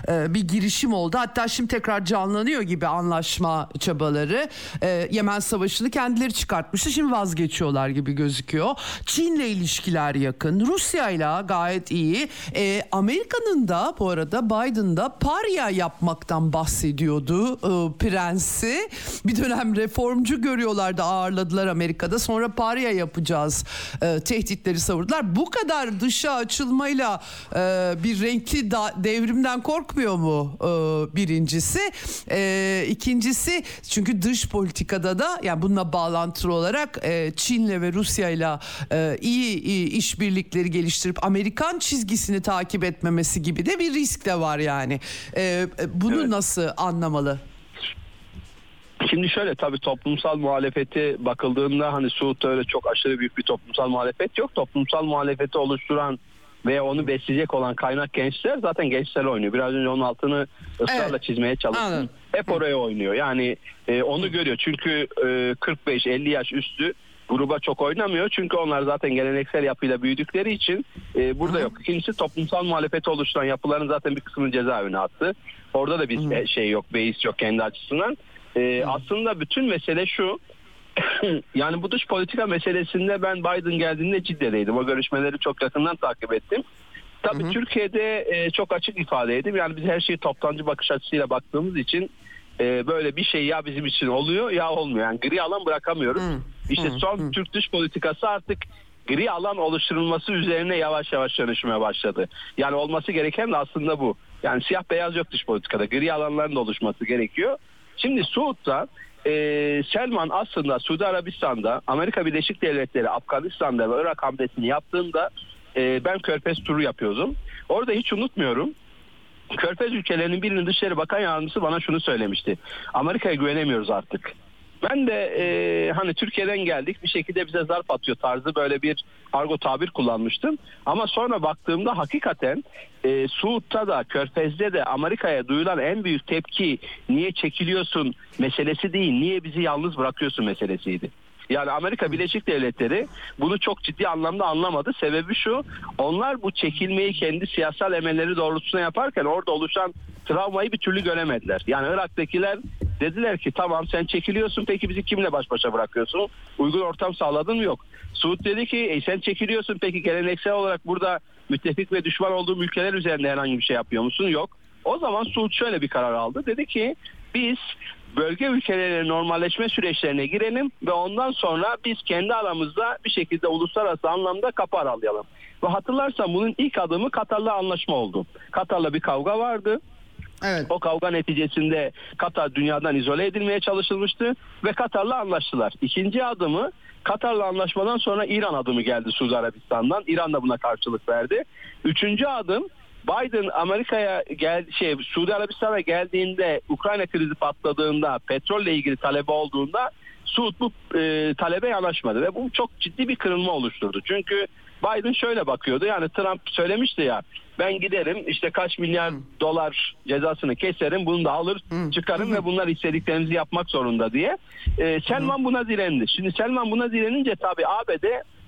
e, e, bir girişim oldu. Hatta şimdi tekrar canlanıyor gibi anlaşma çabaları. E, Yemen Savaşı'nı kendileri çıkartmıştı. Şimdi vazgeçiyorlar gibi gözüküyor. Çin'le ilişkiler yakın. Rusya'yla gayet iyi. E, Amerika'nın da bu arada Biden'da parya yapmaktan bahsediyordu e, prensi. Bir dönem reformcu görüyorlardı ağırladılar Amerika'da. Sonra parya yapacağız e, tehditleri savurdular. Bu kadar dışa açılmayla e, bir renkli da, devrimden korkmuyor mu e, birincisi? E, ikincisi çünkü dış politikada da yani bununla bağlantılı olarak e, Çin'le ve Rusya'yla e, iyi, iyi işbirlikleri geliştirip Amerikan çizgisini takip etmemesi gibi de bir risk de var yani. E, bunu Evet. nasıl anlamalı? Şimdi şöyle tabii toplumsal muhalefeti bakıldığında hani Suud'da öyle çok aşırı büyük bir toplumsal muhalefet yok. Toplumsal muhalefeti oluşturan veya onu besleyecek olan kaynak gençler zaten gençler oynuyor. Biraz önce onun altını ısrarla Evet. çizmeye çalıştım. Anladım. Hep oraya oynuyor. Yani e, onu görüyor. Çünkü e, 45-50 yaş üstü gruba çok oynamıyor. Çünkü onlar zaten geleneksel yapıyla büyüdükleri için e, burada yok. İkincisi toplumsal muhalefeti oluşturan yapıların zaten bir kısmını cezaevine attı. Orada da bir e, şey yok, beis yok kendi açısından. E, aslında bütün mesele şu. yani bu dış politika meselesinde ben Biden geldiğinde ciddedeydim. O görüşmeleri çok yakından takip ettim. Tabii Türkiye'de e, çok açık ifade edeyim. Yani biz her şeyi toptancı bakış açısıyla baktığımız için e, böyle bir şey ya bizim için oluyor ya olmuyor. Yani gri alan bırakamıyoruz. İşte son Türk dış politikası artık gri alan oluşturulması üzerine yavaş yavaş dönüşmeye başladı. Yani olması gereken de aslında bu. Yani siyah beyaz yok dış politikada. Gri alanların da oluşması gerekiyor. Şimdi Suud'da e, Selman aslında Suudi Arabistan'da Amerika Birleşik Devletleri Afganistan'da ve Irak hamlesini yaptığında e, ben Körfez turu yapıyordum. Orada hiç unutmuyorum. Körfez ülkelerinin birinin Dışişleri Bakan Yardımcısı bana şunu söylemişti. Amerika'ya güvenemiyoruz artık. Ben de e, hani Türkiye'den geldik bir şekilde bize zarf atıyor tarzı böyle bir argo tabir kullanmıştım. Ama sonra baktığımda hakikaten e, Suud'da da Körfez'de de Amerika'ya duyulan en büyük tepki niye çekiliyorsun meselesi değil niye bizi yalnız bırakıyorsun meselesiydi. Yani Amerika Birleşik Devletleri bunu çok ciddi anlamda anlamadı. Sebebi şu onlar bu çekilmeyi kendi siyasal emelleri doğrultusunda yaparken orada oluşan travmayı bir türlü göremediler. Yani Irak'takiler dediler ki tamam sen çekiliyorsun peki bizi kimle baş başa bırakıyorsun? Uygun ortam sağladın mı? Yok. Suud dedi ki e, sen çekiliyorsun peki geleneksel olarak burada müttefik ve düşman olduğum ülkeler üzerinde herhangi bir şey yapıyor musun? Yok. O zaman Suud şöyle bir karar aldı. Dedi ki biz bölge ülkeleriyle normalleşme süreçlerine girelim ve ondan sonra biz kendi aramızda bir şekilde uluslararası anlamda kapı aralayalım. Ve hatırlarsan bunun ilk adımı Katar'la anlaşma oldu. Katar'la bir kavga vardı. Evet. O kavga neticesinde Katar dünyadan izole edilmeye çalışılmıştı ve Katar'la anlaştılar. İkinci adımı Katar'la anlaşmadan sonra İran adımı geldi Suudi Arabistan'dan. İran da buna karşılık verdi. Üçüncü adım Biden Amerika'ya gel şey Suudi Arabistan'a geldiğinde Ukrayna krizi patladığında petrolle ilgili talebi olduğunda Suud bu e, talebe yanaşmadı ve bu çok ciddi bir kırılma oluşturdu. Çünkü Biden şöyle bakıyordu yani Trump söylemişti ya ben giderim işte kaç milyar dolar cezasını keserim bunu da alır çıkarım ve bunlar istediklerimizi yapmak zorunda diye. E, Selman buna direndi. Şimdi Selman buna direnince tabii ABD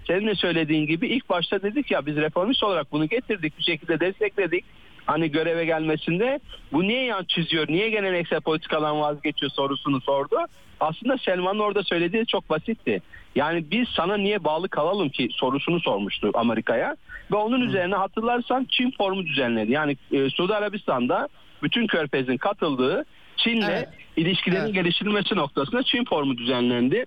senin de söylediğin gibi ilk başta dedik ya biz reformist olarak bunu getirdik bir şekilde destekledik. Hani göreve gelmesinde bu niye yan çiziyor, niye geleneksel politikadan vazgeçiyor sorusunu sordu. Aslında Selman'ın orada söylediği çok basitti. Yani biz sana niye bağlı kalalım ki sorusunu sormuştu Amerika'ya. Ve onun üzerine hatırlarsan Çin formu düzenledi. Yani e, Suudi Arabistan'da bütün körfezin katıldığı Çin'le Evet. ilişkilerin Evet. geliştirilmesi noktasında Çin formu düzenlendi.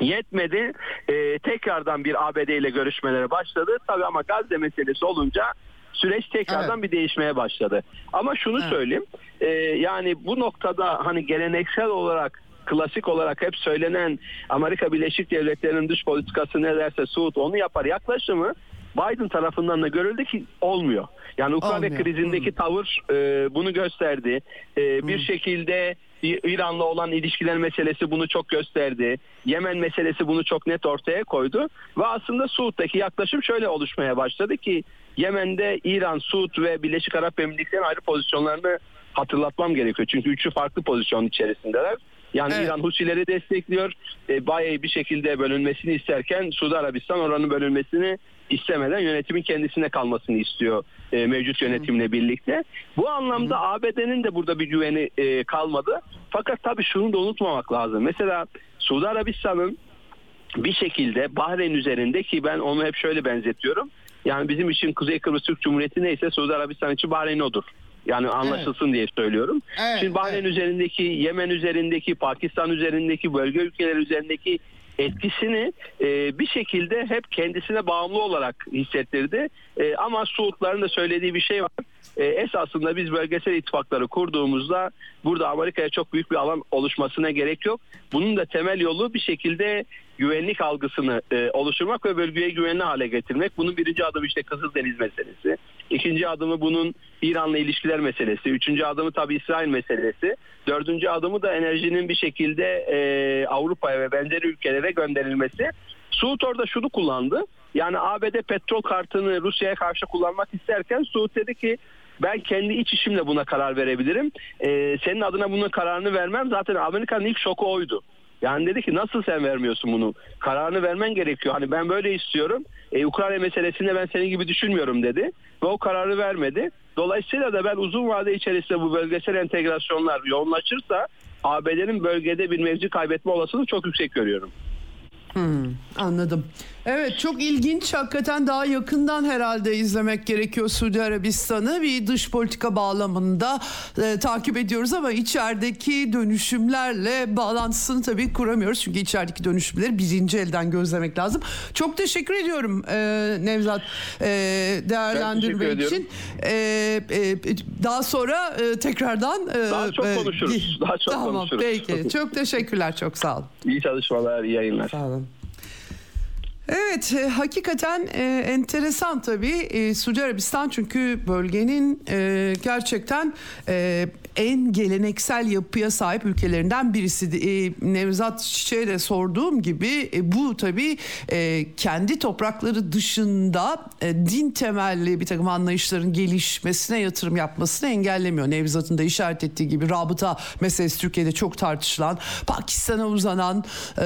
Yetmedi. Ee, tekrardan bir ABD ile görüşmelere başladı. Tabii ama Gazze meselesi olunca süreç tekrardan bir değişmeye başladı. Ama şunu Evet. söyleyeyim. Ee, yani bu noktada hani geleneksel olarak klasik olarak hep söylenen Amerika Birleşik Devletleri'nin dış politikası ne derse Suud onu yapar yaklaşımı Biden tarafından da görüldü ki olmuyor. Yani Ukrayna Olmuyor. krizindeki tavır e, bunu gösterdi. E, bir şekilde İran'la olan ilişkiler meselesi bunu çok gösterdi. Yemen meselesi bunu çok net ortaya koydu. Ve aslında Suud'daki yaklaşım şöyle oluşmaya başladı ki Yemen'de İran, Suud ve Birleşik Arap Emirlikleri'nin ayrı pozisyonlarını hatırlatmam gerekiyor. Çünkü üçü farklı pozisyon içerisindeler. Yani evet. İran Husileri destekliyor. E, Baye'yi bir şekilde bölünmesini isterken Suudi Arabistan oranın bölünmesini istemeden yönetimin kendisine kalmasını istiyor e, mevcut yönetimle birlikte. Bu anlamda ABD'nin de burada bir güveni e, kalmadı. Fakat tabii şunu da unutmamak lazım. Mesela Suudi Arabistan'ın bir şekilde Bahreyn üzerinde ki ben onu hep şöyle benzetiyorum. Yani bizim için Kuzey Kıbrıs Türk Cumhuriyeti neyse Suudi Arabistan için Bahreyn odur. Yani anlaşılsın evet. diye söylüyorum. Evet, Şimdi Bahreyn evet. üzerindeki, Yemen üzerindeki, Pakistan üzerindeki, bölge ülkeler üzerindeki etkisini e, bir şekilde hep kendisine bağımlı olarak hissettirdi. E, ama Suudların da söylediği bir şey var. E, esasında biz bölgesel ittifakları kurduğumuzda burada Amerika'ya çok büyük bir alan oluşmasına gerek yok. Bunun da temel yolu bir şekilde güvenlik algısını e, oluşturmak ve bölgeye güvenli hale getirmek. Bunun birinci adımı işte Kızıldeniz meselesi. İkinci adımı bunun İran'la ilişkiler meselesi. Üçüncü adımı tabii İsrail meselesi. Dördüncü adımı da enerjinin bir şekilde e, Avrupa'ya ve benzeri ülkelere gönderilmesi. Suud orada şunu kullandı. Yani ABD petrol kartını Rusya'ya karşı kullanmak isterken Suud dedi ki ben kendi iç işimle buna karar verebilirim. Ee, senin adına bunun kararını vermem. Zaten Amerika'nın ilk şoku oydu. Yani dedi ki nasıl sen vermiyorsun bunu? Kararını vermen gerekiyor. Hani ben böyle istiyorum. E, Ukrayna meselesinde ben senin gibi düşünmüyorum dedi. Ve o kararı vermedi. Dolayısıyla da ben uzun vade içerisinde bu bölgesel entegrasyonlar yoğunlaşırsa ABD'nin bölgede bir mevzi kaybetme olasılığı çok yüksek görüyorum. Hmm, anladım. Evet çok ilginç hakikaten daha yakından herhalde izlemek gerekiyor Suudi Arabistan'ı bir dış politika bağlamında e, takip ediyoruz ama içerideki dönüşümlerle bağlantısını tabii kuramıyoruz çünkü içerideki dönüşümleri birinci elden gözlemek lazım. Çok teşekkür ediyorum e, Nevzat e, değerlendirme için. E, e, daha sonra e, tekrardan e, daha çok e, konuşuruz. Daha çok tamam, konuşuruz. Peki çok teşekkürler çok sağ olun. İyi çalışmalar, iyi yayınlar. Sağ olun. Evet e, hakikaten e, enteresan tabii e, Suudi Arabistan çünkü bölgenin e, gerçekten e, en geleneksel yapıya sahip ülkelerinden birisi. E, Nevzat Çiçek'e de sorduğum gibi e, bu tabii e, kendi toprakları dışında e, din temelli bir takım anlayışların gelişmesine yatırım yapmasını engellemiyor. Nevzat'ın da işaret ettiği gibi rabıta meselesi Türkiye'de çok tartışılan Pakistan'a uzanan e,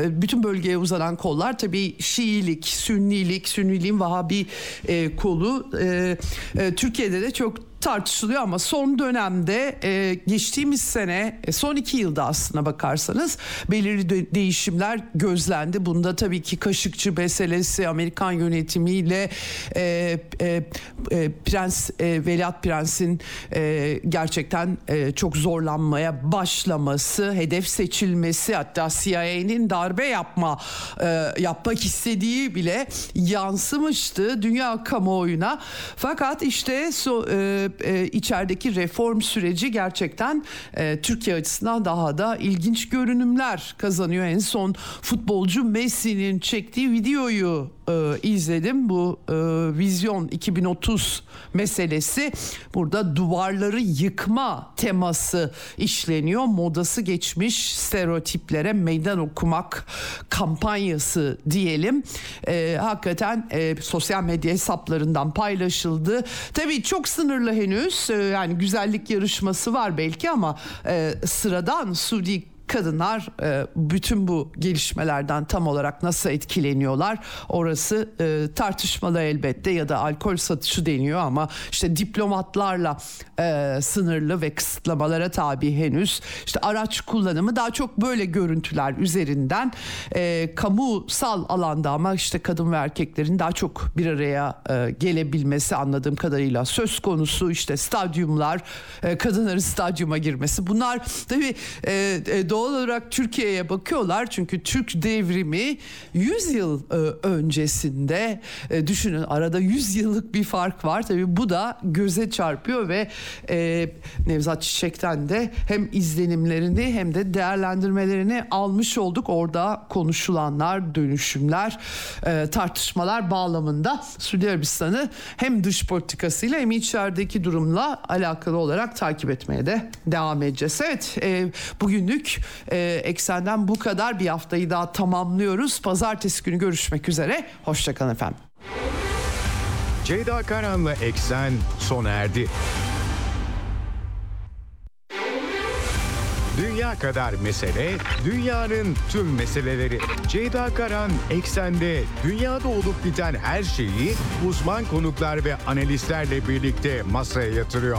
e, bütün bölgeye uzanan kollar tabii Şiilik, Sünnilik, Sünniliğin Vahabi e, kolu. E, e, Türkiye'de de çok tartışılıyor ama son dönemde e, geçtiğimiz sene e, son iki yılda aslına bakarsanız belirli de, değişimler gözlendi. Bunda tabii ki Kaşıkçı meselesi Amerikan yönetimiyle e, e, e, Prens e, Veliaht Prens'in e, gerçekten e, çok zorlanmaya başlaması, hedef seçilmesi hatta CIA'nin darbe yapma e, yapmak istediği bile yansımıştı dünya kamuoyuna. Fakat işte so, e, e, içerideki reform süreci gerçekten e, Türkiye açısından daha da ilginç görünümler kazanıyor. En son futbolcu Messi'nin çektiği videoyu e, izledim. Bu e, vizyon 2030 meselesi burada duvarları yıkma teması işleniyor. Modası geçmiş stereotiplere meydan okumak kampanyası diyelim. E, hakikaten e, sosyal medya hesaplarından paylaşıldı. Tabii çok sınırlı henüz. E, yani güzellik yarışması var belki ama e, sıradan Suudi kadınlar e, bütün bu gelişmelerden tam olarak nasıl etkileniyorlar? Orası e, tartışmalı elbette ya da alkol satışı deniyor ama işte diplomatlarla e, sınırlı ve kısıtlamalara tabi henüz. İşte araç kullanımı daha çok böyle görüntüler üzerinden e, kamusal alanda ama işte kadın ve erkeklerin daha çok bir araya e, gelebilmesi anladığım kadarıyla söz konusu. İşte stadyumlar e, kadınların stadyuma girmesi. Bunlar tabii e, e, doğal olarak Türkiye'ye bakıyorlar çünkü Türk devrimi 100 yıl e, öncesinde e, düşünün arada 100 yıllık bir fark var. Tabii bu da göze çarpıyor ve e, Nevzat Çiçek'ten de hem izlenimlerini hem de değerlendirmelerini almış olduk. Orada konuşulanlar, dönüşümler, tartışmalar bağlamında Suudi Arabistan'ı hem dış politikasıyla hem içerideki durumla alakalı olarak takip etmeye de devam edeceğiz. Evet e, bugünlük e, eksenden bu kadar bir haftayı daha tamamlıyoruz. Pazartesi günü görüşmek üzere. Hoşçakalın efendim. Ceyda Karan'la Eksen sona erdi. Dünya kadar mesele, dünyanın tüm meseleleri. Ceyda Karan Eksen'de dünyada olup biten her şeyi uzman konuklar ve analistlerle birlikte masaya yatırıyor.